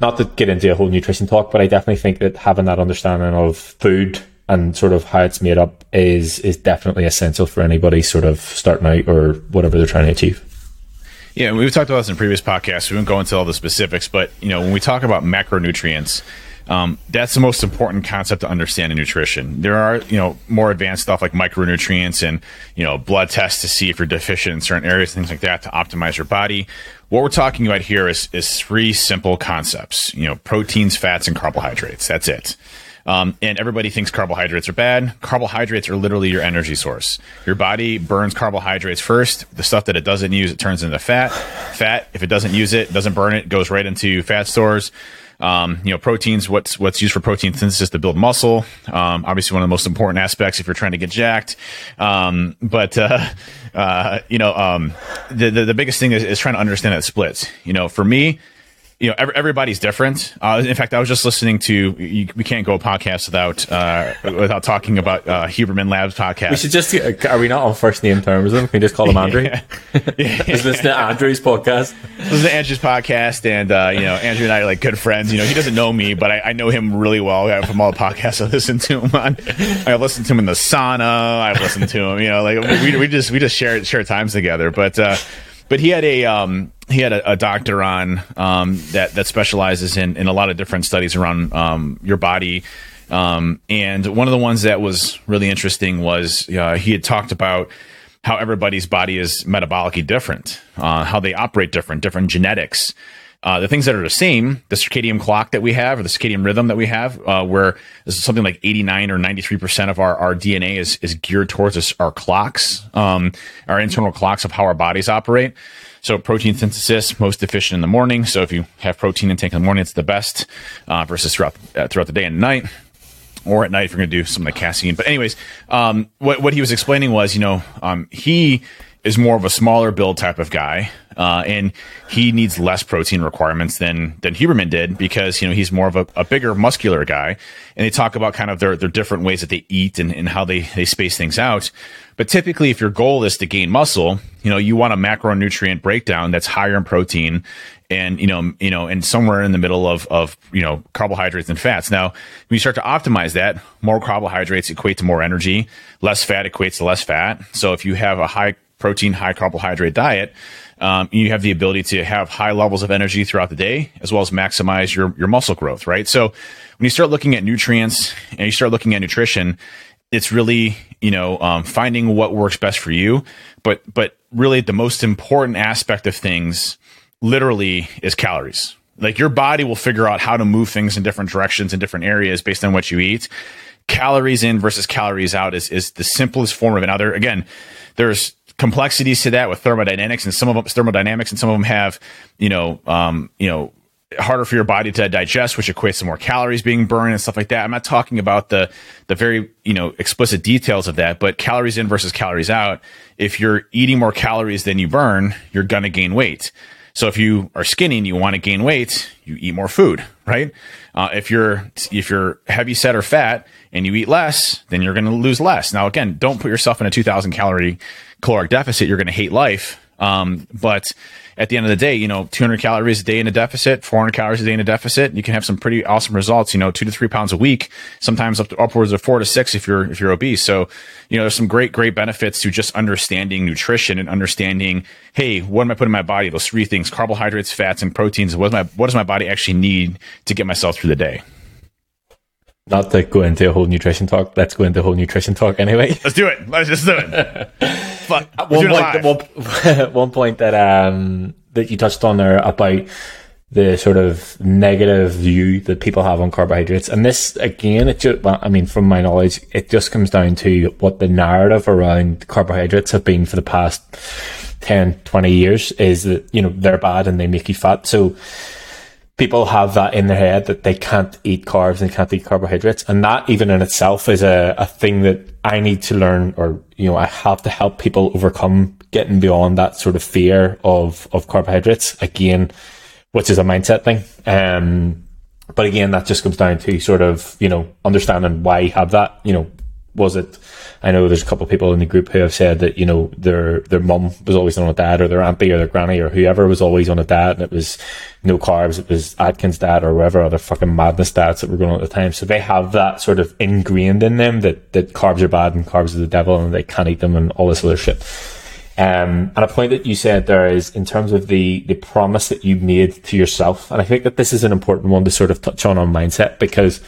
not to get into a whole nutrition talk, but I definitely think that having that understanding of food and sort of how it's made up is is definitely essential for anybody sort of starting out or whatever they're trying to achieve. Yeah, we've talked about this in previous podcasts. We won't go into all the specifics, but you know, when we talk about macronutrients, um, that's the most important concept to understand in nutrition. There are, you know, more advanced stuff like micronutrients and, you know, blood tests to see if you're deficient in certain areas, things like that to optimize your body. What we're talking about here is, is three simple concepts, you know, proteins, fats, and carbohydrates. That's it. Um, and everybody thinks carbohydrates are bad. Carbohydrates are literally your energy source. Your body burns carbohydrates first. The stuff that it doesn't use, it turns into fat. Fat, if it doesn't use it, doesn't burn it, goes right into fat stores. Um, you know, proteins, what's, what's used for protein synthesis to build muscle. Um, obviously one of the most important aspects if you're trying to get jacked. Um, but, uh, uh, you know, um, the, the, the biggest thing is, is trying to understand that splits. You know, for me, you know, everybody's different. Uh, in fact, I was just listening to you, we can't go a podcast without uh, without talking about uh, Huberman Labs podcast. We should just are we not on first name terms? Can we just call him Andrew? yeah. yeah. Is this the Andrew's podcast? This is Andrew's podcast, and uh, you know, Andrew and I are like good friends. You know, he doesn't know me, but I, I know him really well from all the podcasts I listen to him on. I've listened to him in the sauna. I've listened to him. You know, like we, we just we just share share times together, but. But he had a um, he had a, a doctor on um, that that specializes in in a lot of different studies around um, your body. Um, and one of the ones that was really interesting was uh, he had talked about how everybody's body is metabolically different, uh, how they operate different, different genetics. Uh, the things that are the same, the circadian clock that we have, or the circadian rhythm that we have, uh, where something like 89 or 93% of our, our DNA is, is geared towards our clocks, um, our internal clocks of how our bodies operate. So protein synthesis most efficient in the morning. So if you have protein intake in the morning, it's the best uh, versus throughout uh, throughout the day and night. Or at night if you're going to do some of the casein. But anyways, um, what what he was explaining was, you know, um, he is more of a smaller build type of guy, uh, and he needs less protein requirements than than Huberman did because you know he's more of a, a, bigger muscular guy. And they talk about kind of their their different ways that they eat and, and how they they space things out. But typically, if your goal is to gain muscle, you know you want a macronutrient breakdown that's higher in protein and you know you know and somewhere in the middle of of you know carbohydrates and fats now when you start to optimize that more carbohydrates equate to more energy less fat equates to less fat so if you have a high protein, high carbohydrate diet, um, you have the ability to have high levels of energy throughout the day, as well as maximize your, your muscle growth, right? So when you start looking at nutrients and you start looking at nutrition, it's really, you know, um, finding what works best for you. But, but really the most important aspect of things literally is calories. Like your body will figure out how to move things in different directions in different areas based on what you eat. Calories in versus calories out is, is the simplest form of it. Now there, again, there's complexities to that with thermodynamics, and some of them thermodynamics, and some of them have you know um, you know harder for your body to digest, which equates to more calories being burned and stuff like that. I'm not talking about the the very you know explicit details of that, but calories in versus calories out. If you're eating more calories than you burn, you're gonna gain weight. So if you are skinny and you want to gain weight, you eat more food, right? Uh, if you're if you're heavy set or fat and you eat less, then you're going to lose less. Now, again, don't put yourself in a 2,000 calorie caloric deficit. You're going to hate life. Um, but at the end of the day, you know, 200 calories a day in a deficit, 400 calories a day in a deficit, you can have some pretty awesome results. You know, two to three pounds a week, sometimes up to upwards of four to six if you're if you're obese. So, you know, there's some great great benefits to just understanding nutrition and understanding, hey, what am I putting in my body? Those three things: carbohydrates, fats, and proteins. What, my, what does my body actually need to get myself through the day? Not to go into a whole nutrition talk. Let's go into a whole nutrition talk anyway. Let's do it. Let's just do it. Fuck. One point, one, one point that um that you touched on there about the sort of negative view that people have on carbohydrates, and this again, it just, well, I mean, from my knowledge, it just comes down to what the narrative around carbohydrates have been for the past 10, 20 years is that you know they're bad and they make you fat. So people have that in their head that they can't eat carbs and can't eat carbohydrates. And that even in itself is a, a thing that I need to learn or, you know, I have to help people overcome getting beyond that sort of fear of, of carbohydrates again, which is a mindset thing. Um, but again, that just comes down to sort of, you know, understanding why you have that, you know, was it I know there's a couple of people in the group who have said that, you know, their their mum was always on a diet or their auntie or their granny or whoever was always on a diet and it was no carbs, it was Atkins diet or whatever other fucking madness diets that were going on at the time. So they have that sort of ingrained in them that, that carbs are bad and carbs are the devil and they can't eat them and all this other shit. Um, and a point that you said there is in terms of the, the promise that you made to yourself. And I think that this is an important one to sort of touch on on mindset because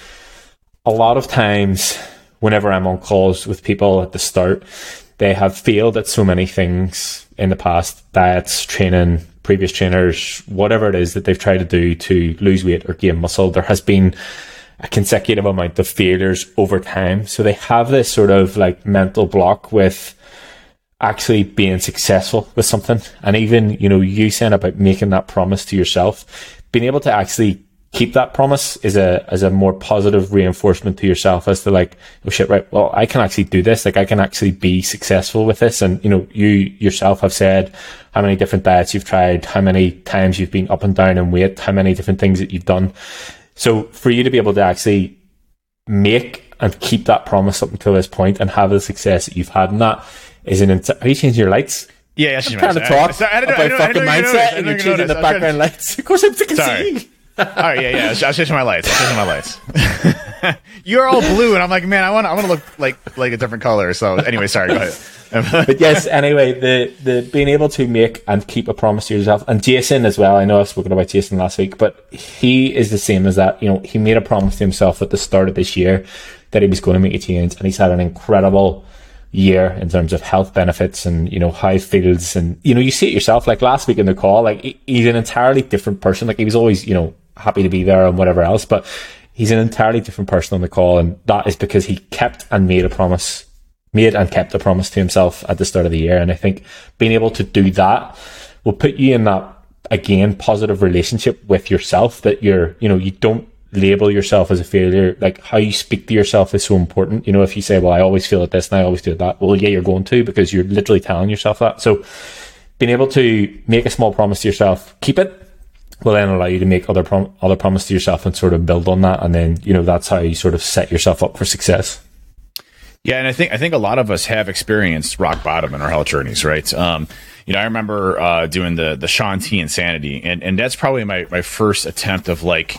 a lot of times whenever I'm on calls with people at the start, they have failed at so many things in the past diets, training, previous trainers, whatever it is that they've tried to do to lose weight or gain muscle. There has been a consecutive amount of failures over time. So they have this sort of like mental block with actually being successful with something. And even, you know, you saying about making that promise to yourself, being able to actually keep that promise is a as a more positive reinforcement to yourself as to like oh shit right well I can actually do this. Like I can actually be successful with this. And you know you yourself have said how many different diets you've tried how many times you've been up and down in weight how many different things that you've done. So for you to be able to actually make and keep that promise up until this point and have the success that you've had in that is an int- are you changing your lights? Yeah, yeah, she's trying to talk about fucking mindset and you're changing the background lights. Of course I'm Sorry. seeing All right, yeah, yeah. I was, I changing my lights. I was changing my lights. You're all blue, and I'm like, man, I want, I want to look like like a different color. So, anyway, sorry. Go ahead. but yes, anyway, the the being able to make and keep a promise to yourself, and Jason as well. I know I've spoken about Jason last week, but he is the same as that. You know, he made a promise to himself at the start of this year that he was going to make a change, and he's had an incredible year in terms of health benefits and you know how he feels, and you know you see it yourself. Like last week in the call, like he- he's an entirely different person. Like he was always you know happy to be there and whatever else, but he's an entirely different person on the call, and that is because he kept and made a promise made and kept a promise to himself at the start of the year. And I think being able to do that will put you in that again positive relationship with yourself that you're, you know, you don't label yourself as a failure. Like how you speak to yourself is so important. You know, if you say, well, I always feel at this and I always do that. Well, yeah, you're going to because you're literally telling yourself that. So being able to make a small promise to yourself, keep it, will then allow you to make other prom- other promise to yourself and sort of build on that. And then, you know, that's how you sort of set yourself up for success. Yeah, and I think I think a lot of us have experienced rock bottom in our health journeys, right? Um, you know, I remember uh, doing the the Shaun T insanity, and and that's probably my my first attempt of like,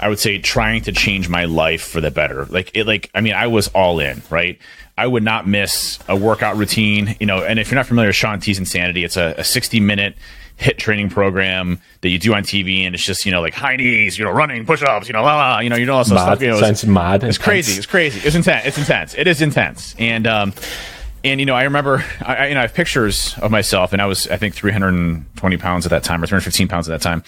I would say trying to change my life for the better. Like it, like I mean, I was all in, right? I would not miss a workout routine, you know. And if you're not familiar with Shaun T's insanity, it's a, a 60 minute HIIT training program that you do on TV, and it's just you know like high knees, you know, running, push ups, you know, la la, you know, you know all that stuff. You know, Sounds mad. It's crazy. It's crazy. It's intense. It's intense. It is intense. And um, and you know, I remember, I, I you know, I have pictures of myself, and I was I think 320 pounds at that time, or 315 pounds at that time,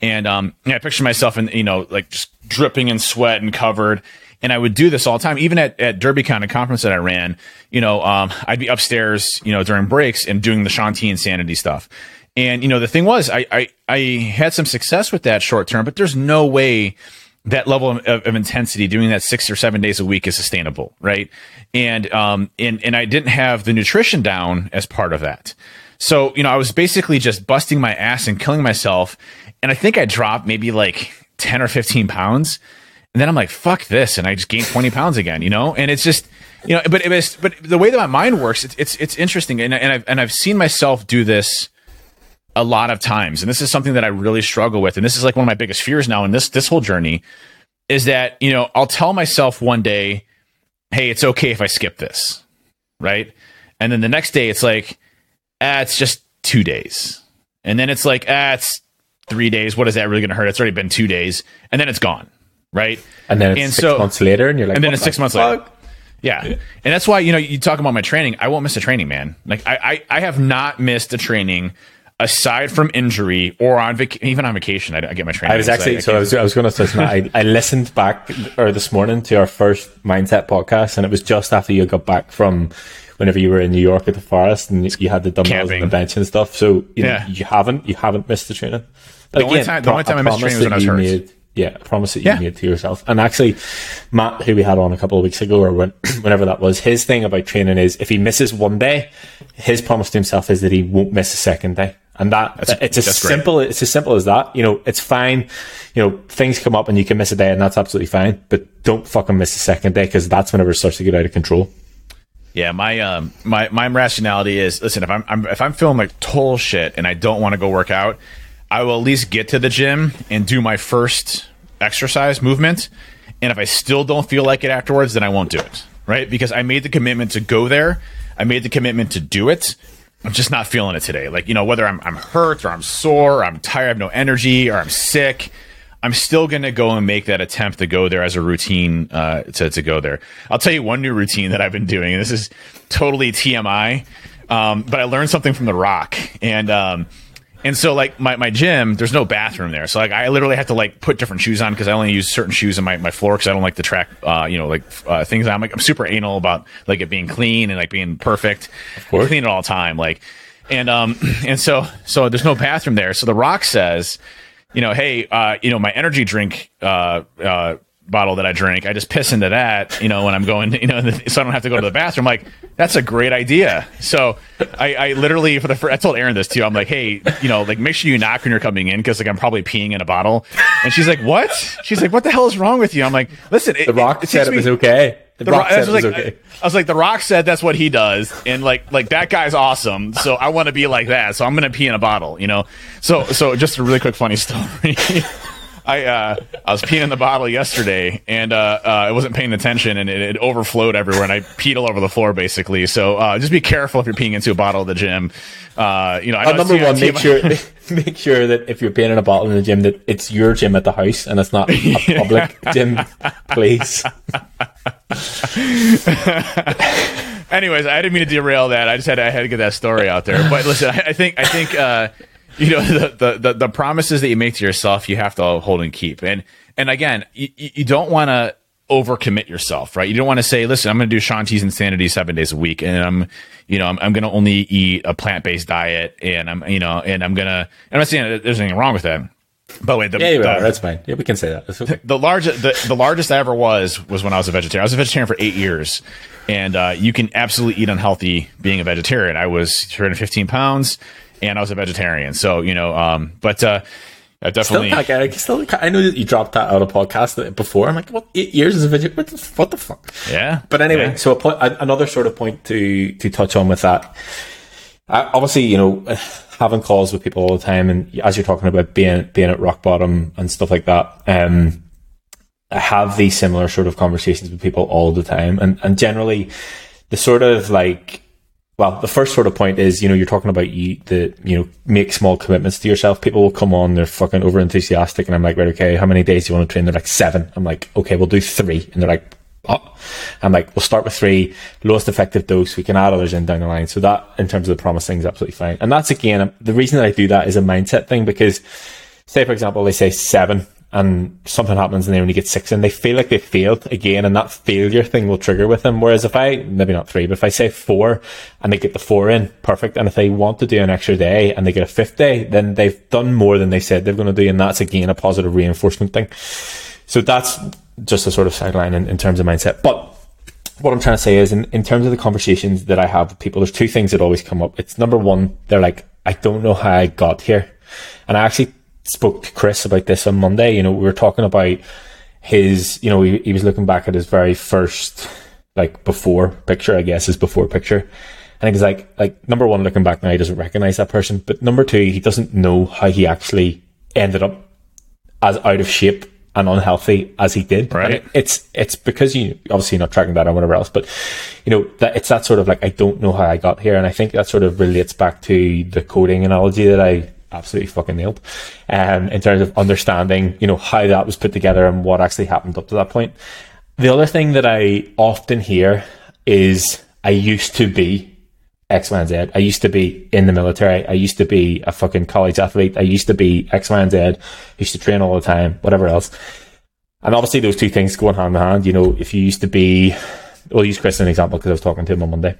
and um, yeah, I picture myself in you know like just dripping in sweat and covered. And I would do this all the time, even at, at DerbyCon, a conference that I ran. You know, um, I'd be upstairs, you know, during breaks and doing the Shaun T insanity stuff. And you know, the thing was, I, I I had some success with that short term, but there's no way that level of, of intensity doing that six or seven days a week is sustainable, right? And um and and I didn't have the nutrition down as part of that. So, you know, I was basically just busting my ass and killing myself. And I think I dropped maybe like 10 or 15 pounds. And then I'm like, fuck this. And I just gained 20 pounds again, you know? And it's just, you know, but it was, but the way that my mind works, it's, it's, it's interesting. And, and I've, and I've seen myself do this a lot of times. And this is something that I really struggle with. And this is like one of my biggest fears now in this, this whole journey is that, you know, I'll tell myself one day, Hey, it's okay if I skip this. Right. And then the next day it's like, ah, it's just two days. And then it's like, ah, it's three days. What is that really going to hurt? It's already been two days. And then it's gone. Right. And then it's And six so- months later, and you're like, and then it's the six months fuck? later. Yeah. And that's why, you know, you talk about my training. I won't miss a training, man. Like I, I, I have not missed a training aside from injury or on vac- even on vacation. I, I get my training. I was actually, so I can't- was, I was going to say, I, I listened back or this morning to our first mindset podcast, and it was just after you got back from whenever you were in New York at the forest and you had the dumbbells Camping. and the bench and stuff. So you, know, you haven't, you haven't missed the training. But The only time- the only time I missed training was when I was hurt. Made, yeah, a promise that you Yeah. made to yourself. And actually, Matt, who we had on a couple of weeks ago, or when, whenever that was, his thing about training is if he misses one day, his promise to himself is that he won't miss a second day. And that That's- it's as great. simple it's as simple as that. You know, it's fine. You know, things come up and you can miss a day, and that's absolutely fine. But don't fucking miss a second day because that's whenever it starts to get out of control. Yeah, my um my my rationality is listen if I'm, I'm if I'm feeling like total shit and I don't want to go work out, I will at least get to the gym and do my first exercise movement, and if I still don't feel like it afterwards, then I won't do it. Right? Because I made the commitment to go there, I made the commitment to do it. I'm just not feeling it today. Like you know whether I'm I'm hurt or I'm sore, or I'm tired, I have no energy, or I'm sick. I'm still going to go and make that attempt to go there as a routine uh, to, to go there. I'll tell you one new routine that I've been doing. and This is totally TMI, um, but I learned something from The Rock. And um, and so like my, my gym, there's no bathroom there. So like I literally have to like put different shoes on because I only use certain shoes on my, my floor because I don't like to track uh, you know like uh, things. I'm like I'm super anal about like it being clean and like being perfect. Clean it all the time. Like and um and so so there's no bathroom there. So The Rock says you know, hey, uh, you know, my energy drink uh, uh, bottle that I drink, I just piss into that, you know, when I'm going, you know, so I don't have to go to the bathroom. I'm like, that's a great idea. So I, I literally, for the first, I told Erin this too. I'm like, hey, you know, like make sure you knock when you're coming in because like I'm probably peeing in a bottle. And she's like, what? She's like, what the hell is wrong with you? I'm like, listen, the Rock it, it said it was okay. The, the Rock, said it was like, okay. I, I was like, the Rock said that's what he does, and like, like that guy's awesome. So I want to be like that. So I'm gonna pee in a bottle, you know. So, so just a really quick funny story. I uh, I was peeing in the bottle yesterday, and uh, uh, I wasn't paying attention, and it, it, overflowed everywhere, and I peed all over the floor, basically. So uh, just be careful if you're peeing into a bottle at the gym. Uh, you know, I know number one, make sure make sure that if you're peeing in a bottle in the gym, that it's your gym at the house and it's not a public gym, please. Anyways, I didn't mean to derail that. I just had to, I had to get that story out there. But listen, I, I think I think uh, you know the, the the promises that you make to yourself you have to hold and keep and and again you, you don't want to overcommit yourself right you don't want to say listen i'm going to do Shaun T's insanity seven days a week and i'm you know i'm, I'm going to only eat a plant-based diet and i'm you know and i'm going to i'm not saying there's anything wrong with that but wait, the, yeah, the, that's fine. Yeah, we can say that. Okay. The largest, the, the largest I ever was was when I was a vegetarian. I was a vegetarian for eight years, and uh, you can absolutely eat unhealthy being a vegetarian. I was 215 pounds and I was a vegetarian. So you know, um, but uh, I definitely. Still, I, still, I know that you dropped that out of podcast before. I'm like, what? Eight years as a vegetarian? What the, what the fuck? Yeah. But anyway, yeah. so a point, another sort of point to to touch on with that. Uh, obviously, you know, having calls with people all the time, and as you're talking about being being at rock bottom and stuff like that. Um, I have these similar sort of conversations with people all the time, and and generally, the sort of like well, the first sort of point is, you know, you're talking about you, the, you know, make small commitments to yourself. People will come on, they're fucking over enthusiastic. And I'm like, right, okay, how many days do you want to train? They're like seven. I'm like, okay, we'll do three. And they're like, oh, I'm like, we'll start with three, lowest effective dose. We can add others in down the line. So that, in terms of the promising, is absolutely fine. And that's again, the reason that I do that is a mindset thing because say, for example, they say seven and something happens and they only get six and they feel like they failed again and that failure thing will trigger with them. Whereas if I, maybe not three, but if I say four and they get the four in, perfect. And if they want to do an extra day and they get a fifth day, then they've done more than they said they're going to do. And that's again a positive reinforcement thing. So that's just a sort of sideline in, in terms of mindset. But what I'm trying to say is in, in terms of the conversations that I have with people, there's two things that always come up. It's number one, they're like, I don't know how I got here. And I actually spoke to Chris about this on Monday. You know, we were talking about his, you know, he, he was looking back at his very first, like, before picture, I guess, his before picture. And he's like, like, number one, looking back now, he doesn't recognize that person. But number two, he doesn't know how he actually ended up as out of shape and unhealthy as he did. Right. it's, it's because you, obviously not tracking that or whatever else, but, you know, that it's that sort of like, I don't know how I got here. And I think that sort of relates back to the coding analogy that I absolutely fucking nailed. Um, in terms of understanding, you know, how that was put together and what actually happened up to that point. The other thing that I often hear is I used to be X, Y, and Z. I used to be in the military. I used to be a fucking college athlete. I used to be X, Y, and Z. I used to train all the time, whatever else. And obviously those two things go hand in hand. You know, if you used to be, we'll use Chris as an example because I was talking to him on Monday.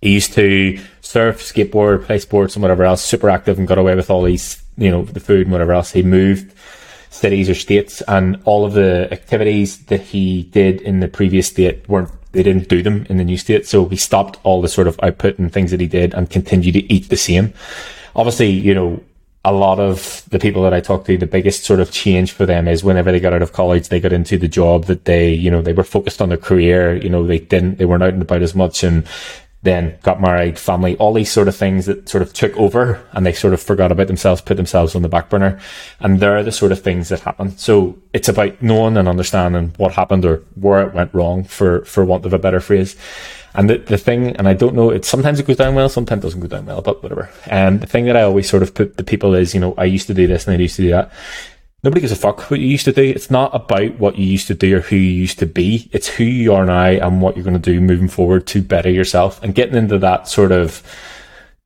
He used to surf, skateboard, play sports and whatever else, super active and got away with all these, you know, the food and whatever else. He moved cities or states and all of the activities that he did in the previous state weren't, they didn't do them in the new state. So he stopped all the sort of output and things that he did and continued to eat the same. Obviously, you know, a lot of the people that I talk to, the biggest sort of change for them is whenever they got out of college, they got into the job that they, you know, they were focused on their career. You know, they didn't, they weren't out and about as much and then got married, family, all these sort of things that sort of took over and they sort of forgot about themselves, put themselves on the back burner. And they're the sort of things that happen. So it's about knowing and understanding what happened or where it went wrong for, for want of a better phrase. And the, the thing, and I don't know, it sometimes it goes down well, sometimes it doesn't go down well, but whatever. And the thing that I always sort of put the people is, you know, I used to do this and I used to do that. Nobody gives a fuck what you used to do. It's not about what you used to do or who you used to be. It's who you are now and what you're going to do moving forward to better yourself and getting into that sort of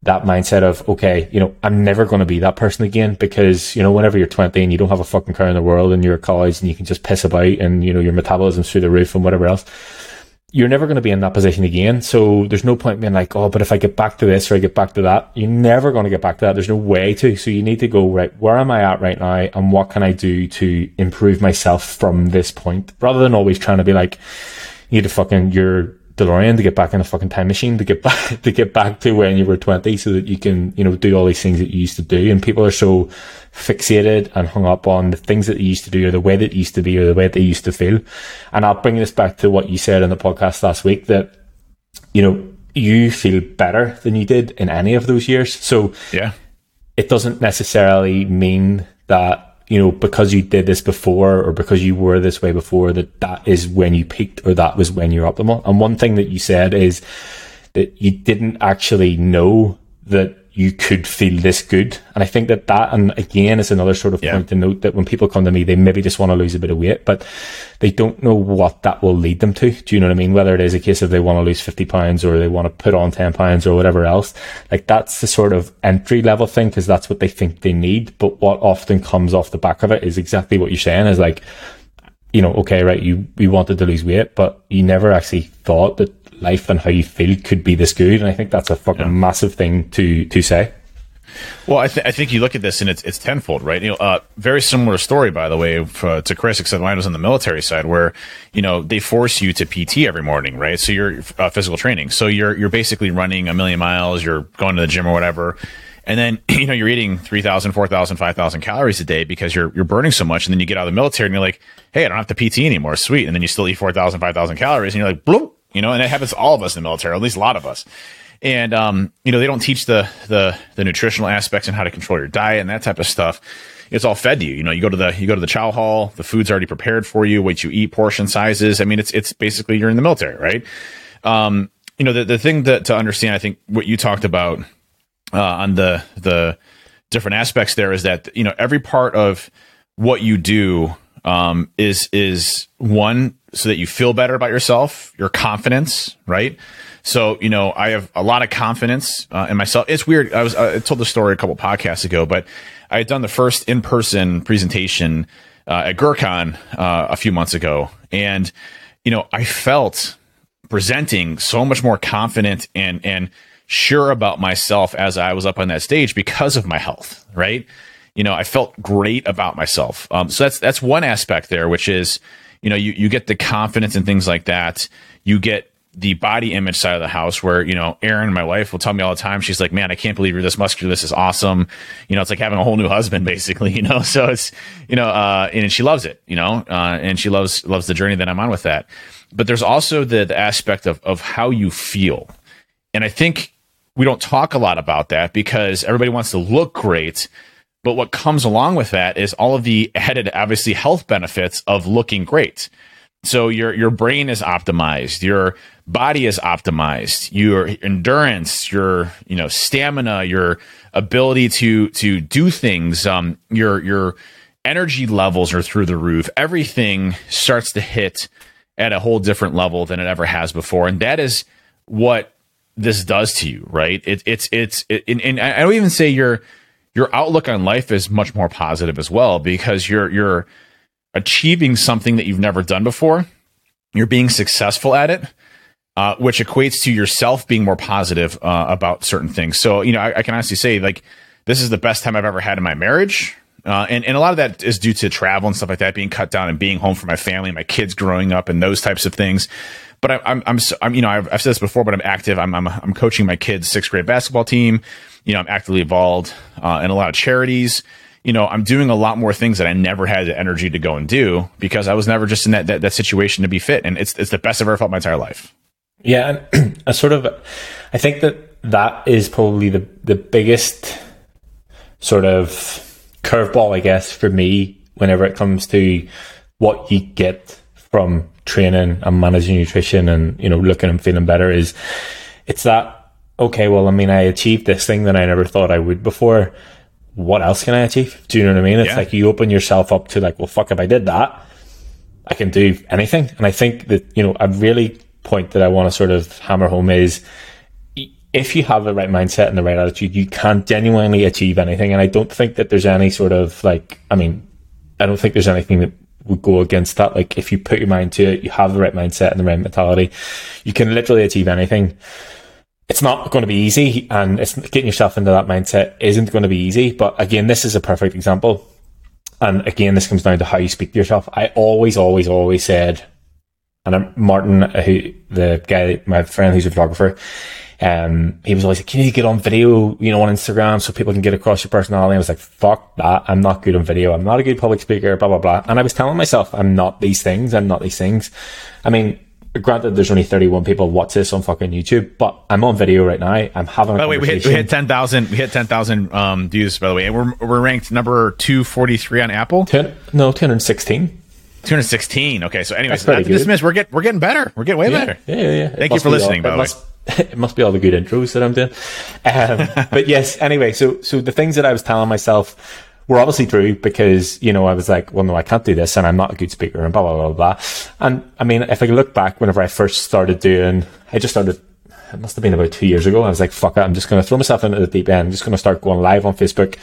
that mindset of, okay, you know, I'm never going to be that person again because, you know, whenever you're 20 and you don't have a fucking car in the world and you're at college and you can just piss about and, you know, your metabolism's through the roof and whatever else, you're never going to be in that position again. So there's no point being like, oh, but if I get back to this or I get back to that, you're never going to get back to that. There's no way to. So you need to go, right, where am I at right now? And what can I do to improve myself from this point rather than always trying to be like, you need to fucking, you're DeLorean to get back in a fucking time machine to get back to get back to when you were 20 so that you can, you know, do all these things that you used to do. And people are so fixated and hung up on the things that they used to do or the way that it used to be or the way that they used to feel. And I'll bring this back to what you said in the podcast last week that, you know, you feel better than you did in any of those years. So yeah, it doesn't necessarily mean that you know, because you did this before or because you were this way before, that that is when you peaked or that was when you're optimal. And one thing that you said is that you didn't actually know that you could feel this good. And I think that that, and again, is another sort of yeah. point to note that when people come to me, they maybe just want to lose a bit of weight, but they don't know what that will lead them to. Do you know what I mean? Whether it is a case of they want to lose 50 pounds or they want to put on 10 pounds or whatever else. Like that's the sort of entry level thing because that's what they think they need. But what often comes off the back of it is exactly what you're saying is like, you know, okay, right, you, you wanted to lose weight, but you never actually thought that life and how you feel could be this good. And I think that's a fucking yeah. massive thing to to say. Well, I, th- I think you look at this and it's it's tenfold, right? You know, uh, very similar story, by the way, uh, to Chris, except mine was on the military side, where you know they force you to PT every morning, right? So you're uh, physical training, so you're you're basically running a million miles, you're going to the gym or whatever, and then you know you're eating 3,000, 4,000, 5,000 calories a day because you're you're burning so much, and then you get out of the military and you're like, hey, I don't have to PT anymore, sweet, and then you still eat 4,000, 5,000 calories, and you're like, bloop, you know, and it happens to all of us in the military, at least a lot of us. And um, you know, they don't teach the the the nutritional aspects and how to control your diet and that type of stuff. It's all fed to you. You know, you go to the you go to the chow hall, the food's already prepared for you, what you eat, portion sizes. I mean, it's it's basically you're in the military, right? Um, you know, the the thing that to understand, I think what you talked about uh, on the the different aspects there is that you know every part of what you do um, is is one so that you feel better about yourself, your confidence, right? So you know, I have a lot of confidence uh, in myself. It's weird. I was I told the story a couple podcasts ago, but I had done the first in person presentation uh, at GrrCon uh, a few months ago, and you know, I felt presenting so much more confident and and sure about myself as I was up on that stage because of my health, right? You know, I felt great about myself. Um, so that's that's one aspect there, which is, you know, you you get the confidence and things like that. You get the body image side of the house where, you know, Erin, my wife, will tell me all the time, she's like, man, I can't believe you're this muscular. This is awesome. You know, it's like having a whole new husband, basically, you know? So it's, you know, uh, and she loves it, you know, uh, and she loves, loves the journey that I'm on with that. But there's also the, the aspect of, of how you feel. And I think we don't talk a lot about that because everybody wants to look great. But what comes along with that is all of the added, obviously, health benefits of looking great. So your your brain is optimized, your body is optimized, your endurance, your you know stamina, your ability to to do things, um, your your energy levels are through the roof. Everything starts to hit at a whole different level than it ever has before, and that is what this does to you, right? It, it's it's it, and, and I don't even say you're your outlook on life is much more positive as well because you're you're achieving something that you've never done before. You're being successful at it, uh, which equates to yourself being more positive uh, about certain things. So you know, I, I, can honestly say like this is the best time I've ever had in my marriage. Uh, and, and a lot of that is due to travel and stuff like that, being cut down and being home for my family, my kids growing up, and those types of things. But I, I'm, I'm, I'm, you know, I've, I've said this before, but I'm active. I'm, I'm, I'm coaching my kids' sixth grade basketball team you know, I'm actively involved uh, in a lot of charities. You know, I'm doing a lot more things that I never had the energy to go and do because I was never just in that, that, that situation to be fit. And it's, it's the best I've ever felt my entire life. Yeah. And a sort of, I think that that is probably the, the biggest sort of curveball, I guess, for me, whenever it comes to what you get from training and managing nutrition and, you know, looking and feeling better is it's that okay, well, I mean, I achieved this thing that I never thought I would before. What else can I achieve? Do you know what I mean? It's yeah. like you open yourself up to like, well, fuck, if I did that, I can do anything. And I think that, you know, a really point that I want to sort of hammer home is if you have the right mindset and the right attitude, you can genuinely achieve anything. And I don't think that there's any sort of like, I mean, I don't think there's anything that would go against that. Like if you put your mind to it, you have the right mindset and the right mentality, you can literally achieve anything. It's not going to be easy and it's getting yourself into that mindset isn't going to be easy. But again, this is a perfect example. And again, this comes down to how you speak to yourself. I always, always, always said, and I'm Martin, who the guy, my friend who's a photographer, um, he was always like, can you get on video, you know, on Instagram so people can get across your personality? I was like, fuck that. I'm not good on video. I'm not a good public speaker, blah, blah, blah. And I was telling myself, I'm not these things. I'm not these things. I mean, granted, there's only 31 people watch this on fucking YouTube, but I'm on video right now. I'm having a By the way, we hit, we hit 10,000, we hit 10,000, um, views, by the way. And we're, we're ranked number 243 on Apple. Ten, no, 216. 216. Okay, so anyways, not to dismiss, we're getting we're getting better. We're getting way yeah, better. Yeah, yeah, yeah. Thank you for listening. All, by the way, it must be all the good intros that I'm doing. Um, but yes, anyway, so so the things that I was telling myself were obviously true because you know I was like, well, no, I can't do this, and I'm not a good speaker, and blah blah blah blah. And I mean, if I look back, whenever I first started doing, I just started. It must have been about two years ago. I was like, fuck it, I'm just going to throw myself into the deep end. I'm just going to start going live on Facebook.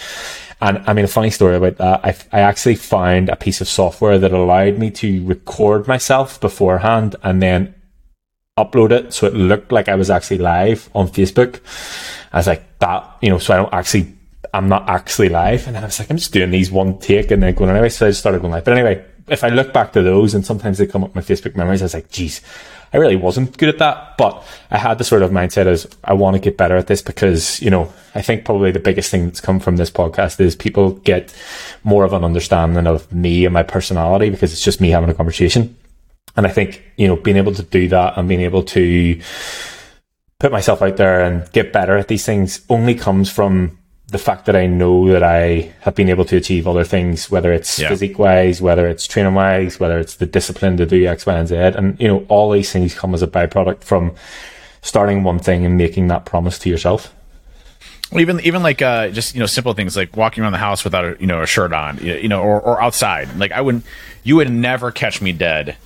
And I mean, a funny story about that. I, I actually found a piece of software that allowed me to record myself beforehand and then upload it so it looked like I was actually live on Facebook. I was like, that, you know, so I don't actually, I'm not actually live. And then I was like, I'm just doing these one take and then going anyway. So I just started going live. But anyway, if I look back to those and sometimes they come up my Facebook memories, I was like, geez, I really wasn't good at that. But I had the sort of mindset as I want to get better at this because, you know, I think probably the biggest thing that's come from this podcast is people get more of an understanding of me and my personality because it's just me having a conversation. And I think, you know, being able to do that and being able to put myself out there and get better at these things only comes from the fact that I know that I have been able to achieve other things, whether it's yeah. physique wise, whether it's training wise, whether it's the discipline to do X, Y, and Z. And, you know, all these things come as a byproduct from starting one thing and making that promise to yourself. Even even like uh, just you know simple things like walking around the house without a you know a shirt on you know or, or outside like I wouldn't you would never catch me dead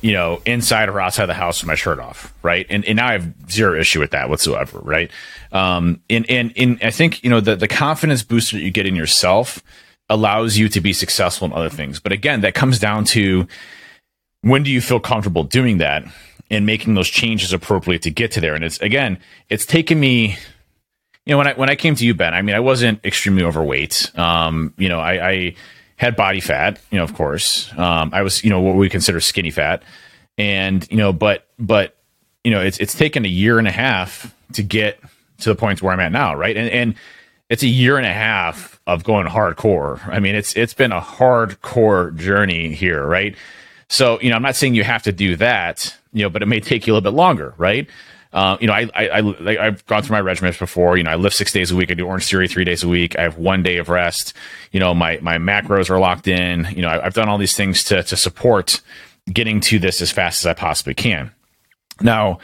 you know, inside or outside the house with my shirt off, right? And and now I have zero issue with that whatsoever, right? Um, and and and I think you know the the confidence booster that you get in yourself allows you to be successful in other things. But again, that comes down to when do you feel comfortable doing that and making those changes appropriately to get to there. And it's again, it's taken me. You know, when I when I came to you, Ben, I mean, I wasn't extremely overweight. Um, you know, I, I had body fat, you know, of course. Um, I was, you know, what we consider skinny fat. And, you know, but, but, you know, it's, it's taken a year and a half to get to the point where I'm at now. Right. And, and it's a year and a half of going hardcore. I mean, it's, it's been a hardcore journey here. Right. So, you know, I'm not saying you have to do that, you know, but it may take you a little bit longer. Right. Uh, you know, I, I, I I've gone through my regimens before. You know, I lift six days a week. I do Orange Theory three days a week. I have one day of rest. You know, my my macros are locked in. You know, I, I've done all these things to to support getting to this as fast as I possibly can. Now,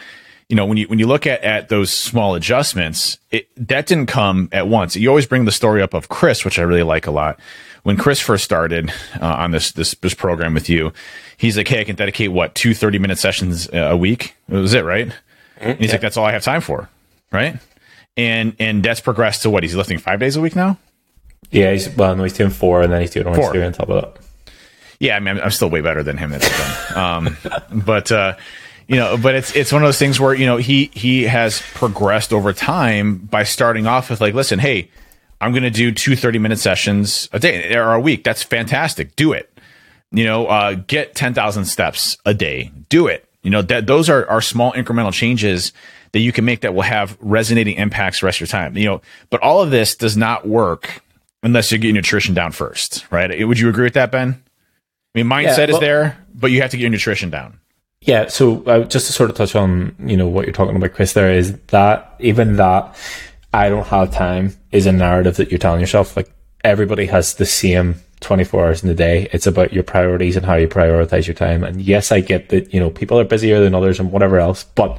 you know, when you when you look at at those small adjustments, it, that didn't come at once. You always bring the story up of Chris, which I really like a lot. When Chris first started uh, on this, this this program with you, he's like, "Hey, I can dedicate what two 30 minute sessions a week." That was it, right? And he's yeah. like, that's all I have time for. Right. And, and that's progressed to what? He's lifting five days a week now? Yeah. He's, well, no, he's doing four and then he's doing orange on top of that. Yeah. I mean, I'm, I'm still way better than him. That's um, but, uh, you know, but it's it's one of those things where you know he he has progressed over time by starting off with like, listen, hey, I'm going to do two 30 minute sessions a day or a week. That's fantastic. Do it. You know, uh, get 10,000 steps a day. Do it. You know, that those are, are small incremental changes that you can make that will have resonating impacts the rest of your time. You know, but all of this does not work unless you get your nutrition down first, right? Would you agree with that, Ben? I mean, mindset yeah, well, is there, but you have to get your nutrition down. Yeah. So uh, just to sort of touch on, you know, what you're talking about, Chris, there is that even that I don't have time is a narrative that you're telling yourself. Like everybody has the same 24 hours in the day. It's about your priorities and how you prioritize your time. And yes, I get that, you know, people are busier than others and whatever else, but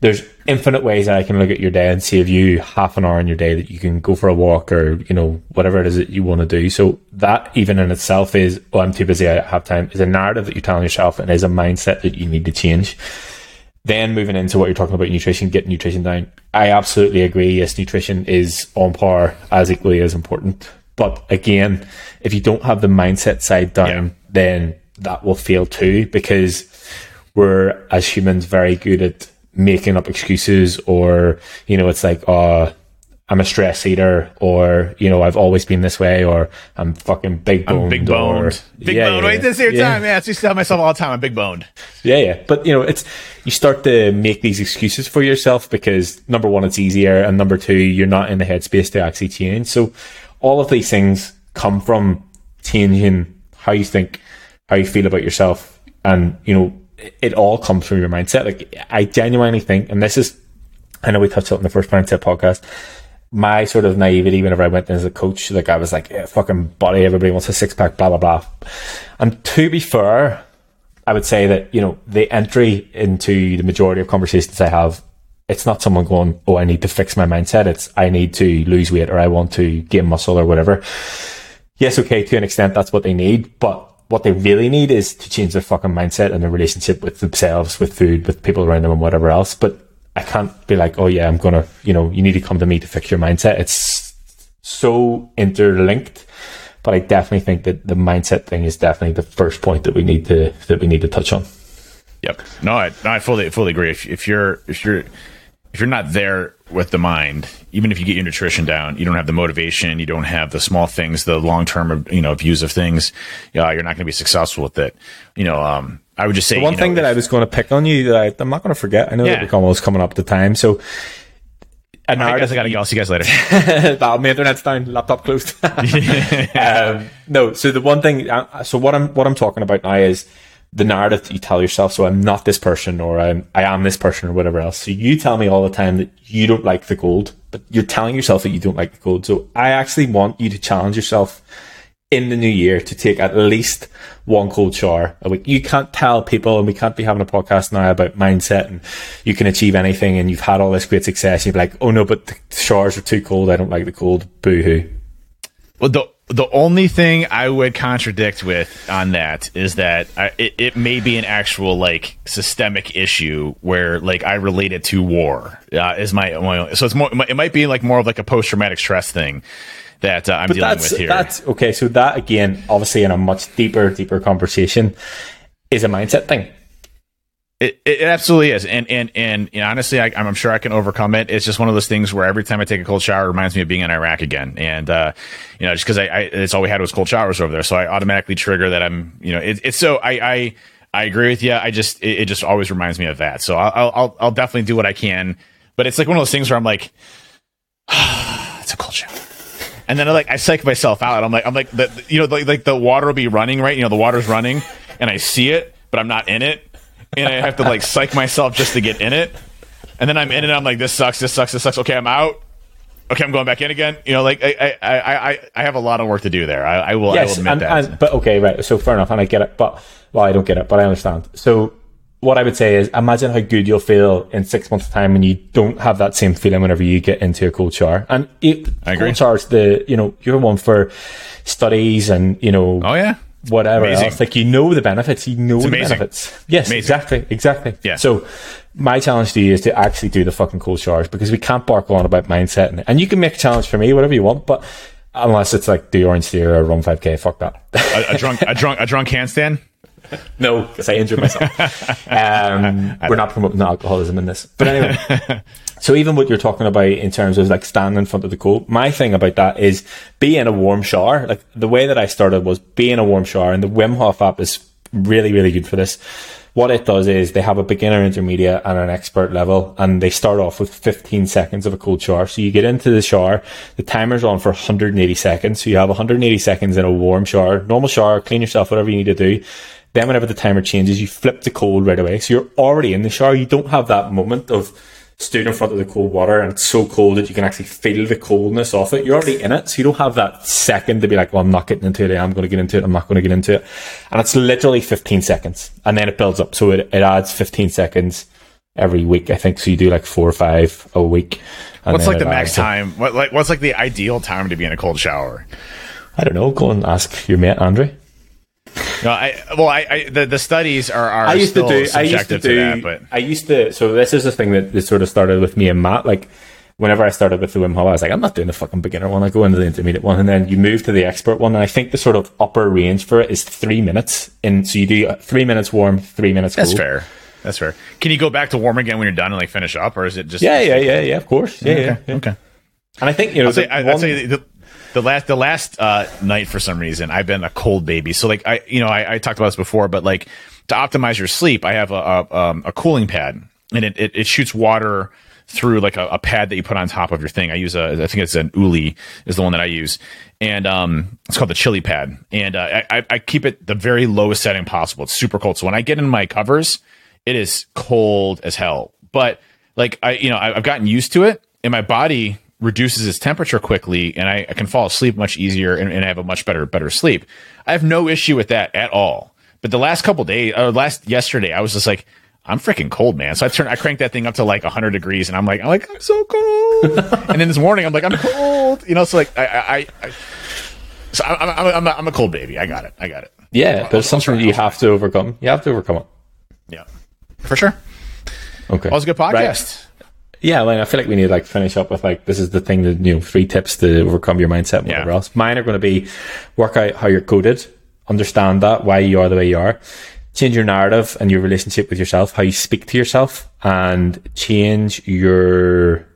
there's infinite ways that I can look at your day and save you half an hour in your day that you can go for a walk or, you know, whatever it is that you want to do. So that even in itself is, oh, I'm too busy. I have time is a narrative that you're telling yourself and is a mindset that you need to change. Then moving into what you're talking about nutrition, getting nutrition down. I absolutely agree. Yes, nutrition is on par as equally as important but again, if you don't have the mindset side down, yeah. then that will fail too because we're as humans very good at making up excuses or you know it's like oh I'm a stress eater, or you know, I've always been this way, or I'm fucking big boned. I'm big boned. Big yeah, boned. Yeah, Wait, this your yeah. time. Yeah, I used to tell myself all the time. I'm big boned. Yeah, yeah. But you know, it's you start to make these excuses for yourself because number one, it's easier, and number two, you're not in the headspace to actually change. So, all of these things come from changing how you think, how you feel about yourself, and you know, it all comes from your mindset. Like I genuinely think, and this is, I know we touched on in the first mindset podcast my sort of naivety whenever I went in as a coach, like I was like, yeah, fucking body, everybody wants a six pack, blah, blah, blah. And to be fair, I would say that, you know, the entry into the majority of conversations I have, it's not someone going, oh, I need to fix my mindset. It's, I need to lose weight or I want to gain muscle or whatever. Yes, okay, to an extent, that's what they need. But what they really need is to change their fucking mindset and their relationship with themselves, with food, with people around them and whatever else. But I can't be like, oh yeah, I'm gonna, you know, you need to come to me to fix your mindset. It's so interlinked, but I definitely think that the mindset thing is definitely the first point that we need to that we need to touch on. Yep. No, I, I fully fully agree. If, if you're if you're if you're not there with the mind, even if you get your nutrition down, you don't have the motivation, you don't have the small things, the long term, you know, views of things. Uh, you're not going to be successful with it. You know, um, I would just say the one thing know, that if, I was going to pick on you that I, am not going to forget. I know yeah. that we're almost coming up to time, so. An I guess I gotta go. I'll see you guys later. that my internet's down, laptop closed. um, no, so the one thing, uh, so what I'm what I'm talking about now is the narrative that you tell yourself. So I'm not this person, or I'm I am this person, or whatever else. So you tell me all the time that you don't like the cold, but you're telling yourself that you don't like the cold. So I actually want you to challenge yourself in the new year to take at least one cold shower a week. You can't tell people, and we can't be having a podcast now about mindset and you can achieve anything and you've had all this great success. You'd be like, oh no, but the showers are too cold. I don't like the cold. Boo hoo. Well, the the only thing I would contradict with on that is that I, it, it may be an actual like systemic issue where like I relate it to war. Uh, is my, my so it's more it might be like more of like a post traumatic stress thing that uh, I'm but dealing with here. That's okay. So that again, obviously, in a much deeper, deeper conversation, is a mindset thing. It, it absolutely is, and and and honestly, I, am sure I can overcome it. It's just one of those things where every time I take a cold shower, it reminds me of being in Iraq again, and uh, you know, just because I, I, it's all we had was cold showers over there, so I automatically trigger that I'm, you know, it, it's so I, I I agree with you. I just it, it, just always reminds me of that, so I'll, I'll I'll definitely do what I can, but it's like one of those things where I'm like, ah, it's a cold shower and then I like I psych myself out. I'm like I'm like the, you know the, like the water will be running right. You know the water's running, and I see it, but I'm not in it, and I have to like psych myself just to get in it. And then I'm in it. I'm like this sucks. This sucks. This sucks. Okay, I'm out. Okay, I'm going back in again. You know, like I I I I have a lot of work to do there. I, I will. Yes, I will admit and, that. And, but okay, right. So fair enough, and I get it. But well, I don't get it, but I understand. So what I would say is imagine how good you'll feel in six months' time when you don't have that same feeling whenever you get into a cold shower. And it, I agree. cold showers, the, you know, you're one for studies and, you know, oh, yeah. Whatever amazing. else. Like, you know the benefits. You know the benefits. Yes, amazing. exactly. Exactly. Yeah. So, my challenge to you is to actually do the fucking cold showers because we can't bark on about mindset. And, and you can make a challenge for me, whatever you want, but unless it's like the orange steer or run 5k, fuck that. a, a drunk, a drunk, a drunk handstand? no, because I injured myself. Um, we're not promoting alcoholism in this. But anyway, so even what you're talking about in terms of like standing in front of the cold, my thing about that is be in a warm shower. Like the way that I started was be in a warm shower, and the Wim Hof app is really, really good for this. What it does is they have a beginner, intermediate, and an expert level, and they start off with 15 seconds of a cold shower. So you get into the shower, the timer's on for 180 seconds. So you have 180 seconds in a warm shower, normal shower, clean yourself, whatever you need to do. Then whenever the timer changes, you flip the cold right away. So you're already in the shower. You don't have that moment of stood in front of the cold water and it's so cold that you can actually feel the coldness of it. You're already in it. So you don't have that second to be like, well, I'm not getting into it. I'm going to get into it. I'm not going to get into it. And it's literally 15 seconds and then it builds up. So it, it adds 15 seconds every week, I think. So you do like four or five a week. What's like the max time? What like what's like the ideal time to be in a cold shower? I don't know. Go and ask your mate Andre. No, I well, I, I the, the studies are, are I used to do I used to do to that, but I used to. So this is the thing that, that sort of started with me and Matt. Like whenever I started with the Wim Hof, I was like, I'm not doing the fucking beginner one. I go into the intermediate one, and then you move to the expert one. And I think the sort of upper range for it is three minutes. And so you do uh, three minutes warm, three minutes That's fair. That's fair. Can you go back to warm again when you're done and like finish up, or is it just Yeah, yeah, yeah, yeah. Of course. Yeah, Okay, yeah. yeah. okay. And I think you know, I'll say, the I, one- I'll say the, the last the last uh, night for some reason I've been a cold baby. So like I you know I, I talked about this before, but like to optimize your sleep, I have a a, um, a cooling pad and it, it, it shoots water through like a, a pad that you put on top of your thing. I use a I think it's an Ooler is the one that I use, and um it's called the Chili Pad, and uh, I I keep it the very lowest setting possible. It's super cold, so when I get in my covers, it is cold as hell. But like I you know I, I've gotten used to it, and my body reduces its temperature quickly and I, I can fall asleep much easier and, and I have a much better better sleep. I have no issue with that at all. But the last couple days or last yesterday I was just like I'm freaking cold, man. So I turned I cranked that thing up to like 100 degrees and I'm like I'm like I'm so cold. and then this morning I'm like I'm cold. You know, so like I I, I, I so I'm I'm I'm a, I'm a cold baby. I got it. I got it. yeah, but it's something you have to overcome. You have to overcome it. Yeah. For sure. Okay. That was a good Right. Yeah, like I feel like we need to like finish up with like this is the thing that you know three tips to overcome your mindset and whatever else. Mine are going to be work out how you're coded, understand that why you are the way you are, change your narrative and your relationship with yourself, how you speak to yourself, and change your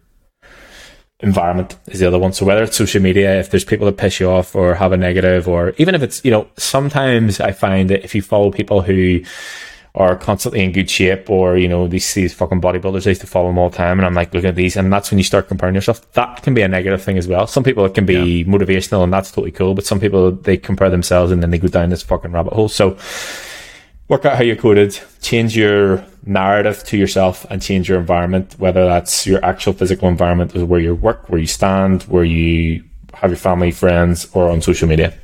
environment is the other one. So whether it's social media, if there's people that piss you off or have a negative, or even if it's you know sometimes I find that if you follow people who are constantly in good shape or, you know, these, these fucking bodybuilders, I used to follow them all the time and I'm like looking at these and that's when you start comparing yourself. That can be a negative thing as well. Some people it can be motivational and that's totally cool, but some people they compare themselves and then they go down this fucking rabbit hole. So work out how you're coded, change your narrative to yourself and change your environment, whether that's your actual physical environment where you work, where you stand, where you have your family, friends, or on social media.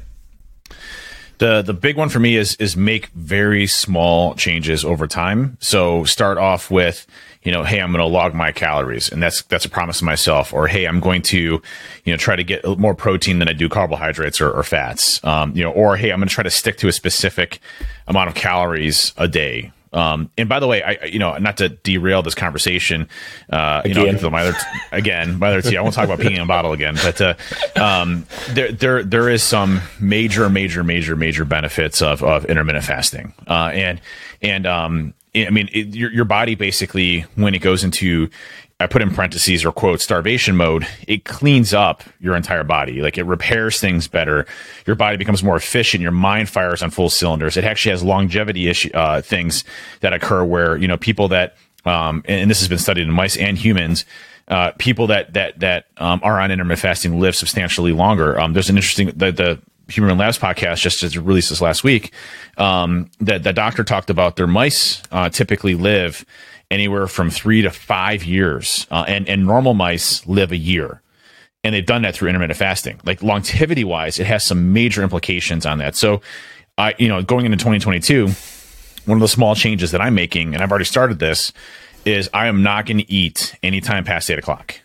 The the big one for me is is make very small changes over time. So start off with, you know, hey, I'm going to log my calories, and that's that's a promise to myself. Or hey, I'm going to, you know, try to get more protein than I do carbohydrates or, or fats. Um, you know, or hey, I'm going to try to stick to a specific amount of calories a day. Um, and by the way, I, you know, not to derail this conversation, uh, you know, Again. into my other, again, my other tea, I won't talk about peeing in a bottle again, but, uh, um, there, there, there is some major, major, major, major benefits of, of intermittent fasting. Uh, and, and, um, I mean, it, your, your body basically, when it goes into, I put in parentheses or quote starvation mode, it cleans up your entire body. Like it repairs things better. Your body becomes more efficient. Your mind fires on full cylinders. It actually has longevity issue, uh, things that occur where, you know, people that, um, and, this has been studied in mice and humans, uh, people that, that, that, um, are on intermittent fasting live substantially longer. Um, there's an interesting, the, the, Huberman Labs podcast just, just released this last week. Um, that the doctor talked about their mice uh, typically live anywhere from three to five years, uh, and and normal mice live a year. And they've done that through intermittent fasting. Like longevity wise, it has some major implications on that. So, I you know going into 2022, one of the small changes that I'm making, and I've already started this, is I am not going to eat anytime past eight o'clock.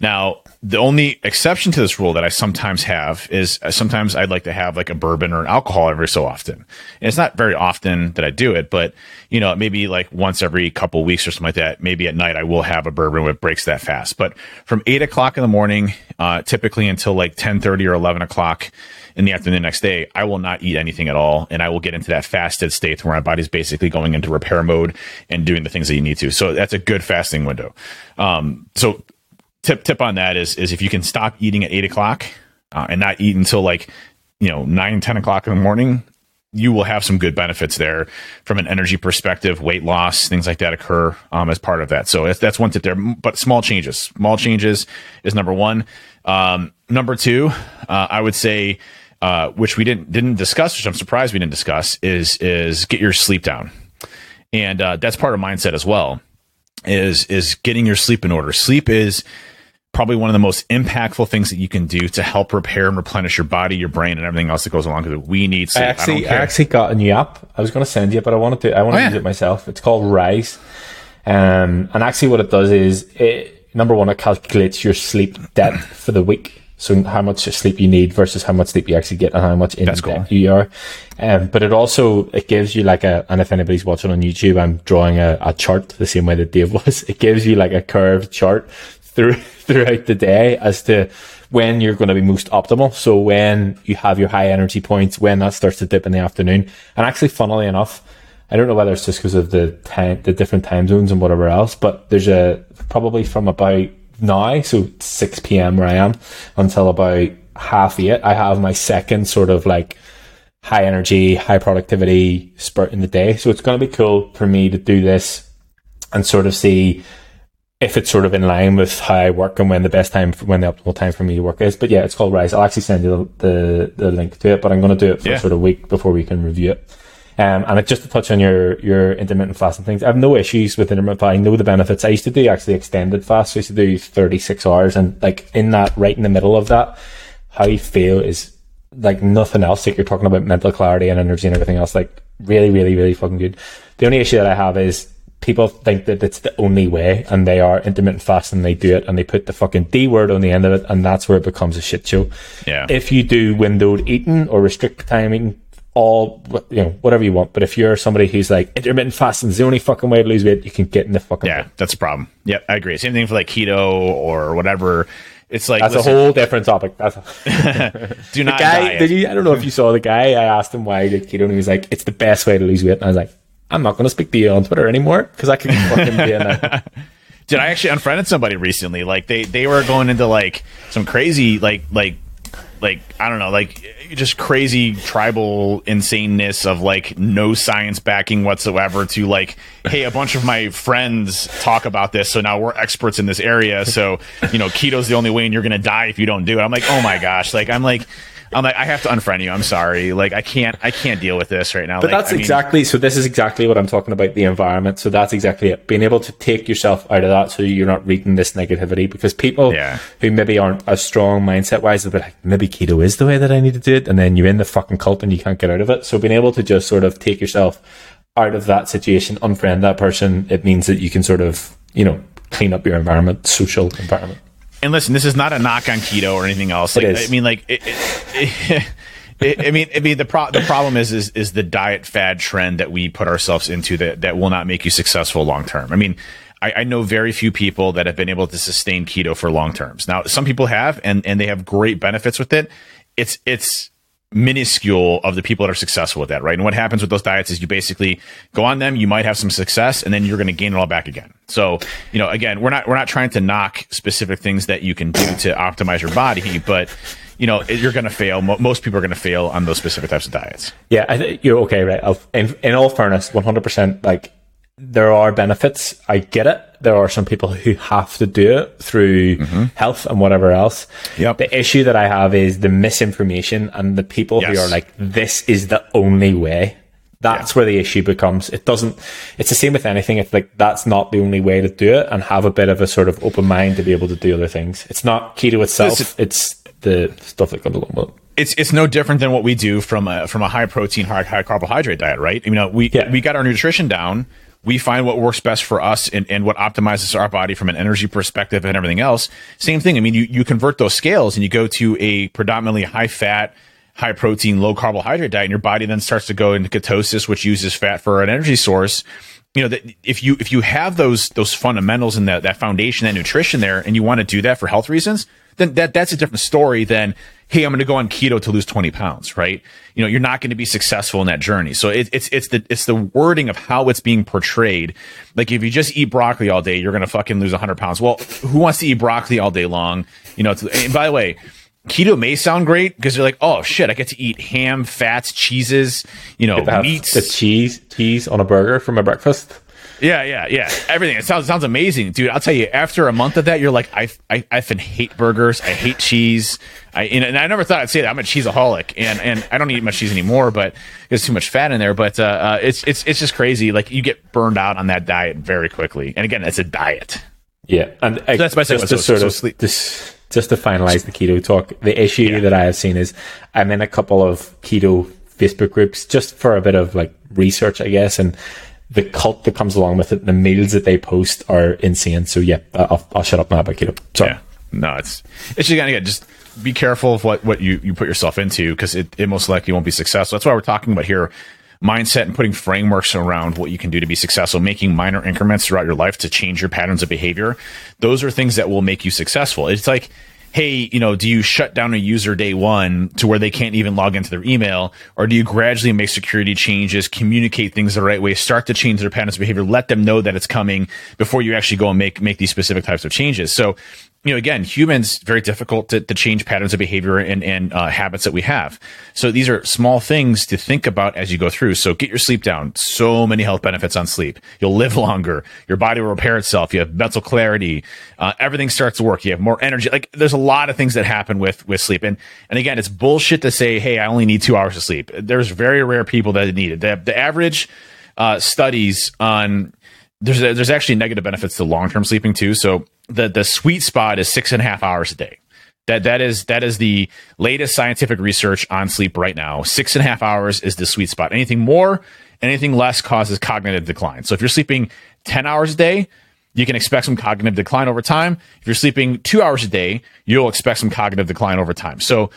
Now, the only exception to this rule that I sometimes have is uh, sometimes I'd like to have like a bourbon or an alcohol every so often. And it's not very often that I do it, but you know, maybe like once every couple weeks or something like that. Maybe at night I will have a bourbon when it breaks that fast. But from eight o'clock in the morning, uh, typically until like 10 30 or 11 o'clock in the afternoon the next day, I will not eat anything at all. And I will get into that fasted state where my body's basically going into repair mode and doing the things that you need to. So that's a good fasting window. Um, so tip tip on that is is if you can stop eating at eight o'clock uh, and not eat until like you know nine ten o'clock in the morning you will have some good benefits there from an energy perspective weight loss things like that occur um, as part of that. So that's, one tip there. But small changes small changes is number one. Um, number two uh, i would say uh, which we didn't didn't discuss which i'm surprised we didn't discuss is is get your sleep down. And uh, that's part of mindset as well is is getting your sleep in order sleep is probably one of the most impactful things that you can do to help repair and replenish your body, your brain, and everything else that goes along with it. We need sleep. I I, actually, don't I, actually got a new app. I was going to send you, but I wanted to. I want to Oh, yeah. use it myself. It's called Rise, um, and actually, what it does is, it, number one, it calculates your sleep debt for the week. So how much sleep you need versus how much sleep you actually get and how much in That's cool. you are. Um, but it also it gives you like a and if anybody's watching on YouTube, I'm drawing a, a chart the same way that Dave was. It gives you like a curved chart through, throughout the day as to when you're going to be most optimal. So when you have your high energy points, when that starts to dip in the afternoon. And actually, funnily enough, I don't know whether it's just because of the time, the different time zones and whatever else, but there's a probably from about now, so 6 p.m. where I am until about half eight, I have my second sort of like high energy, high productivity spurt in the day. So it's going to be cool for me to do this and sort of see if it's sort of in line with how I work and when the best time, for, when the optimal time for me to work is. But yeah, it's called Rise. I'll actually send you the, the, the link to it, but I'm going to do it for Yeah. sort of a week before we can review it. Um, and just to touch on your, your intermittent fasting things, I have no issues with intermittent fasting. I know the benefits. I used to do actually extended fast. I used to do 36 hours and like in that, right in the middle of that, how you feel is like nothing else. Like you're talking about mental clarity and energy and everything else. Like really, really, really fucking good. The only issue that I have is people think that it's the only way and they are intermittent fasting and they do it and they put the fucking D word on the end of it and that's where it becomes a shit show. Yeah. If you do windowed eating or restrict timing, all, you know, whatever you want. But if you're somebody who's like intermittent fasting is the only fucking way to lose weight, you can get in the fucking Yeah, that's a problem. Yeah, I agree. Same thing for like keto or whatever. It's like That's listen, a whole different topic. That's a, do not guy. Did you? I don't know if you saw the guy. I asked him why he did keto, and he was like, "It's the best way to lose weight." And I was like, "I'm not going to speak to you on Twitter anymore because I can fucking be in a Did I actually unfriended somebody recently? Like they they were going into like some crazy like like like I don't know like just crazy tribal insaneness of like no science backing whatsoever to like hey a bunch of my friends talk about this so now we're experts in this area so you know keto's the only way and you're gonna die if you don't do it. I'm like oh my gosh. Like I'm like I'm like I have to unfriend you I'm sorry like I can't I can't deal with this right now But Like, that's I mean, exactly so. This is exactly what I'm talking about the environment. So that's exactly it. Being able to take yourself out of that, so you're not reading this negativity. Because people Yeah. who maybe aren't as strong mindset wise, they'll like, maybe keto is the way that I need to do it, and then you're in the fucking cult and you can't get out of it. So being able to just sort of take yourself out of that situation, unfriend that person, it means that you can sort of you know clean up your environment, social environment. And listen, this is not a knock on keto or anything else. Like. I mean, like, it, it, it, I mean, I mean, the pro- the problem is, is is the diet fad trend that we put ourselves into that that will not make you successful long term. I mean. I, I know very few people that have been able to sustain keto for long terms. Now, some people have, and, and they have great benefits with it. It's it's minuscule of the people that are successful with that, right? And what happens with those diets is you basically go on them, you might have some success, and then you're going to gain it all back again. So, you know, again, we're not we're not trying to knock specific things that you can do to optimize your body, but you know, you're going to fail. Most people are going to fail on those specific types of diets. Yeah, I th- you're okay, right? In, in all fairness, 100%, like, there are benefits. I get it. There are some people who have to do it through mm-hmm. health and whatever else. Yep. The issue that I have is the misinformation and the people who are like, this is the only way. That's where the issue becomes. It doesn't, it's the same with anything. It's like, that's not the only way to do it and have a bit of a sort of open mind to be able to do other things. It's not keto itself. Listen- it's the stuff that comes along with it. it's it's no different than what we do from a from a high protein, high high carbohydrate diet, right? You know, we Yeah. we got our nutrition down. We find what works best for us and, and what optimizes our body from an energy perspective and everything else. Same thing. I mean, you, you convert those scales and you go to a predominantly high fat, high protein, low carbohydrate diet, and your body then starts to go into ketosis, which uses fat for an energy source. You know that if you if you have those those fundamentals and that that foundation, that nutrition there, and you want to do that for health reasons, then that that's a different story than hey, I'm going to go on keto to lose 20 pounds, right? You know, you're not going to be successful in that journey. So it, it's it's the it's the wording of how it's being portrayed. Like if you just eat broccoli all day, you're going to fucking lose 100 pounds. Well, who wants to eat broccoli all day long? You know, and by the way. Keto may sound great because you're like, oh shit, I get to eat ham, fats, cheeses, you know, meats. the cheese, cheese on a burger for my breakfast. Yeah, yeah, yeah. Everything. It sounds sounds amazing, dude. I'll tell you. After a month of that, you're like, I I I effing hate burgers. I hate cheese. I and, and I never thought I'd say that. I'm a cheeseaholic, and and I don't eat much cheese anymore, but there's too much fat in there. But uh, uh, it's it's it's just crazy. Like you get burned out on that diet very quickly. And again, it's a diet. Yeah, and uh, that's my just to So- sort so of sleep- this, just to finalize the keto talk. The issue Yeah. that I have seen is I'm in a couple of keto Facebook groups just for a bit of like research, I guess, and the cult that comes along with it. The meals that they post are insane. So yeah, I'll, I'll shut up now about keto. Sorry. Yeah. No, it's it's just again, just be careful of what what you you put yourself into because it, it most likely won't be successful. That's why we're talking about here mindset and putting frameworks around what you can do to be successful, making minor increments throughout your life to change your patterns of behavior, those are things that will make you successful. It's like, hey, you know, do you shut down a user day one to where they can't even log into their email? Or do you gradually make security changes, communicate things the right way, start to change their patterns of behavior, let them know that it's coming before you actually go and make, make these specific types of changes? So you know, again, humans very difficult to, to change patterns of behavior and, and uh, habits that we have. So these are small things to think about as you go through. So get your sleep down. So many health benefits on sleep. You'll live longer. Your body will repair itself. You have mental clarity. Uh, everything starts to work. You have more energy. Like there's a lot of things that happen with with sleep. And and again, it's bullshit to say, hey, I only need two hours of sleep. There's very rare people that need it. The, the average uh, studies on there's there's actually negative benefits to long term sleeping too. So the the sweet spot is six and a half hours a day. That that is that is the latest scientific research on sleep right now. Six and a half hours is the sweet spot. Anything more, anything less causes cognitive decline. So if you're sleeping ten hours a day, you can expect some cognitive decline over time. If you're sleeping two hours a day, you'll expect some cognitive decline over time. So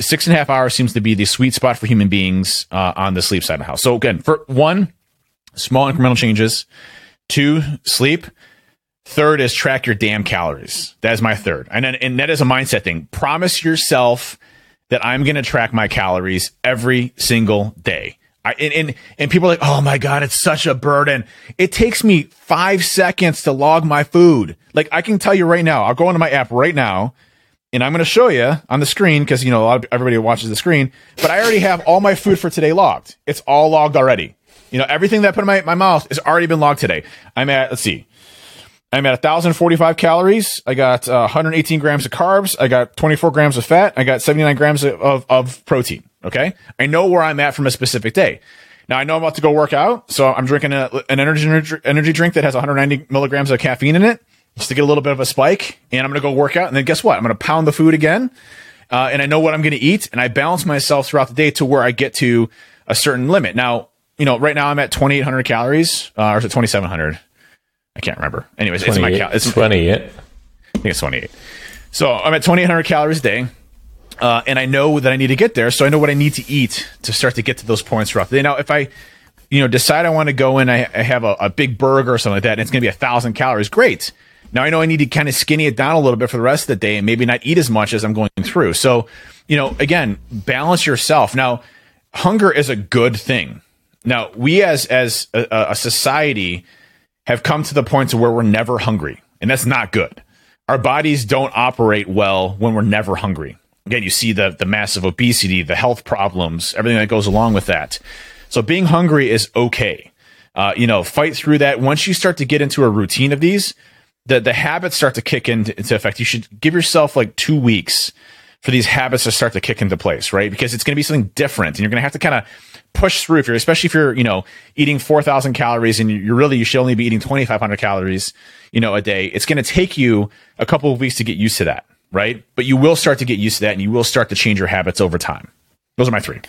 six and a half hours seems to be the sweet spot for human beings uh, on the sleep side of the house. So again, for one, small incremental changes. Two, sleep. Third is track your damn calories. That is my third. And, then, and that is a mindset thing. Promise yourself that I'm going to track my calories every single day. I, and, and, and people are like, oh my God, it's such a burden. It takes me five seconds to log my food. Like I can tell you right now, I'll go into my app right now and I'm going to show you on the screen because, you know, a lot of everybody watches the screen, but I already have all my food for today logged. It's all logged already. You know, everything that I put in my, my mouth has already been logged today. I'm at, let's see, I'm at 1,045 calories. I got uh, 118 grams of carbs. I got 24 grams of fat. I got 79 grams of, of, of, protein. Okay. I know where I'm at from a specific day. Now I know I'm about to go work out. So I'm drinking a, an energy, energy drink that has 190 milligrams of caffeine in it just to get a little bit of a spike. And I'm going to go work out. And then guess what? I'm going to pound the food again. Uh, and I know what I'm going to eat. And I balance myself throughout the day to where I get to a certain limit. Now, you know, right now I'm at 2,800 calories, uh, or is it 2,700? I can't remember. Anyways, it's my cal- it's 28. I think it's 28. So I'm at 2,800 calories a day. Uh, and I know that I need to get there. So I know what I need to eat to start to get to those points roughly. Now, if I, you know, decide I want to go in, I, I have a, a, big burger or something like that, and it's going to be a thousand calories. Great. Now I know I need to kind of skinny it down a little bit for the rest of the day and maybe not eat as much as I'm going through. So, you know, again, balance yourself. Now, hunger is a good thing. Now, we as as a, a society have come to the point to where we're never hungry, and that's not good. Our bodies don't operate well when we're never hungry. Again, you see the the massive obesity, the health problems, everything that goes along with that. So being hungry is okay. Uh, you know, fight through that. Once you start to get into a routine of these, the the habits start to kick into, into effect. You should give yourself like two weeks for these habits to start to kick into place, right? Because it's going to be something different, and you're going to have to kind of push through if you're especially if you're you know eating 4000 calories and you're really you should only be eating 2500 calories you know a day it's going to take you a couple of weeks to get used to that right but you will start to get used to that and you will start to change your habits over time those are my three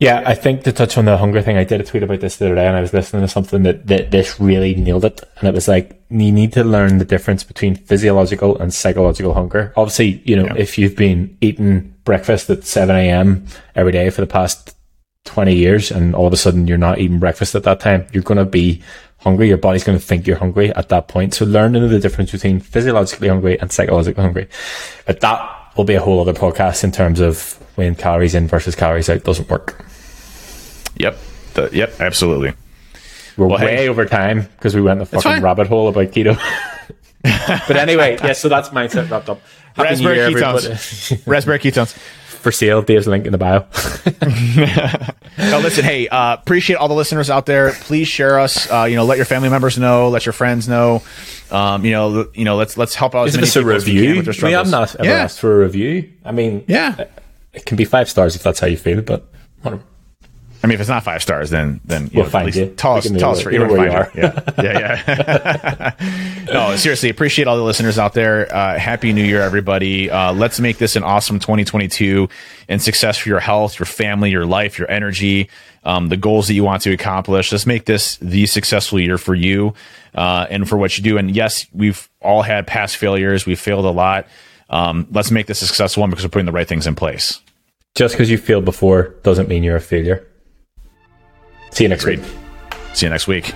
yeah, I think to touch on the hunger thing, I did a tweet about this the other day and I was listening to something that, that this really nailed it. And it was like, you need to learn the difference between physiological and psychological hunger. Obviously, you know, yeah. if you've been eating breakfast at 7 a.m. every day for the past 20 years and all of a sudden you're not eating breakfast at that time, you're going to be hungry. Your body's going to think you're hungry at that point. So learn the difference between physiologically hungry and psychologically hungry. But that will be a whole other podcast in terms of when calories in versus calories out doesn't work. Yep. The, yep. Absolutely. We're well, way hey, over time because we went the fucking rabbit hole about keto. but anyway, yes, yeah, so that's mindset wrapped up. Happy Raspberry year, ketones. Raspberry ketones for sale. Dave's link in the bio. no, listen, hey, uh, appreciate all the listeners out there. Please share us. Uh, you know, let your family members know. Let your friends know. Um, you know, you know, let's let's help out. Is this a review? I mean, I'm not ever yeah. asked for a review. I mean, yeah, it can be five stars if that's how you feel, but whatever. Mean, if it's not five stars, then then we'll know, find you. Tell us, tell us for you where you are. Yeah, yeah, yeah. no, seriously, appreciate all the listeners out there. Uh, Happy New Year, everybody. Uh, let's make this an awesome 2022 and success for your health, your family, your life, your energy, um, the goals that you want to accomplish. Let's make this the successful year for you uh, and for what you do. And yes, we've all had past failures. We've failed a lot. Um, let's make this a successful one because we're putting the right things in place. Just because you failed before doesn't mean you're a failure. See you next week. See you next week.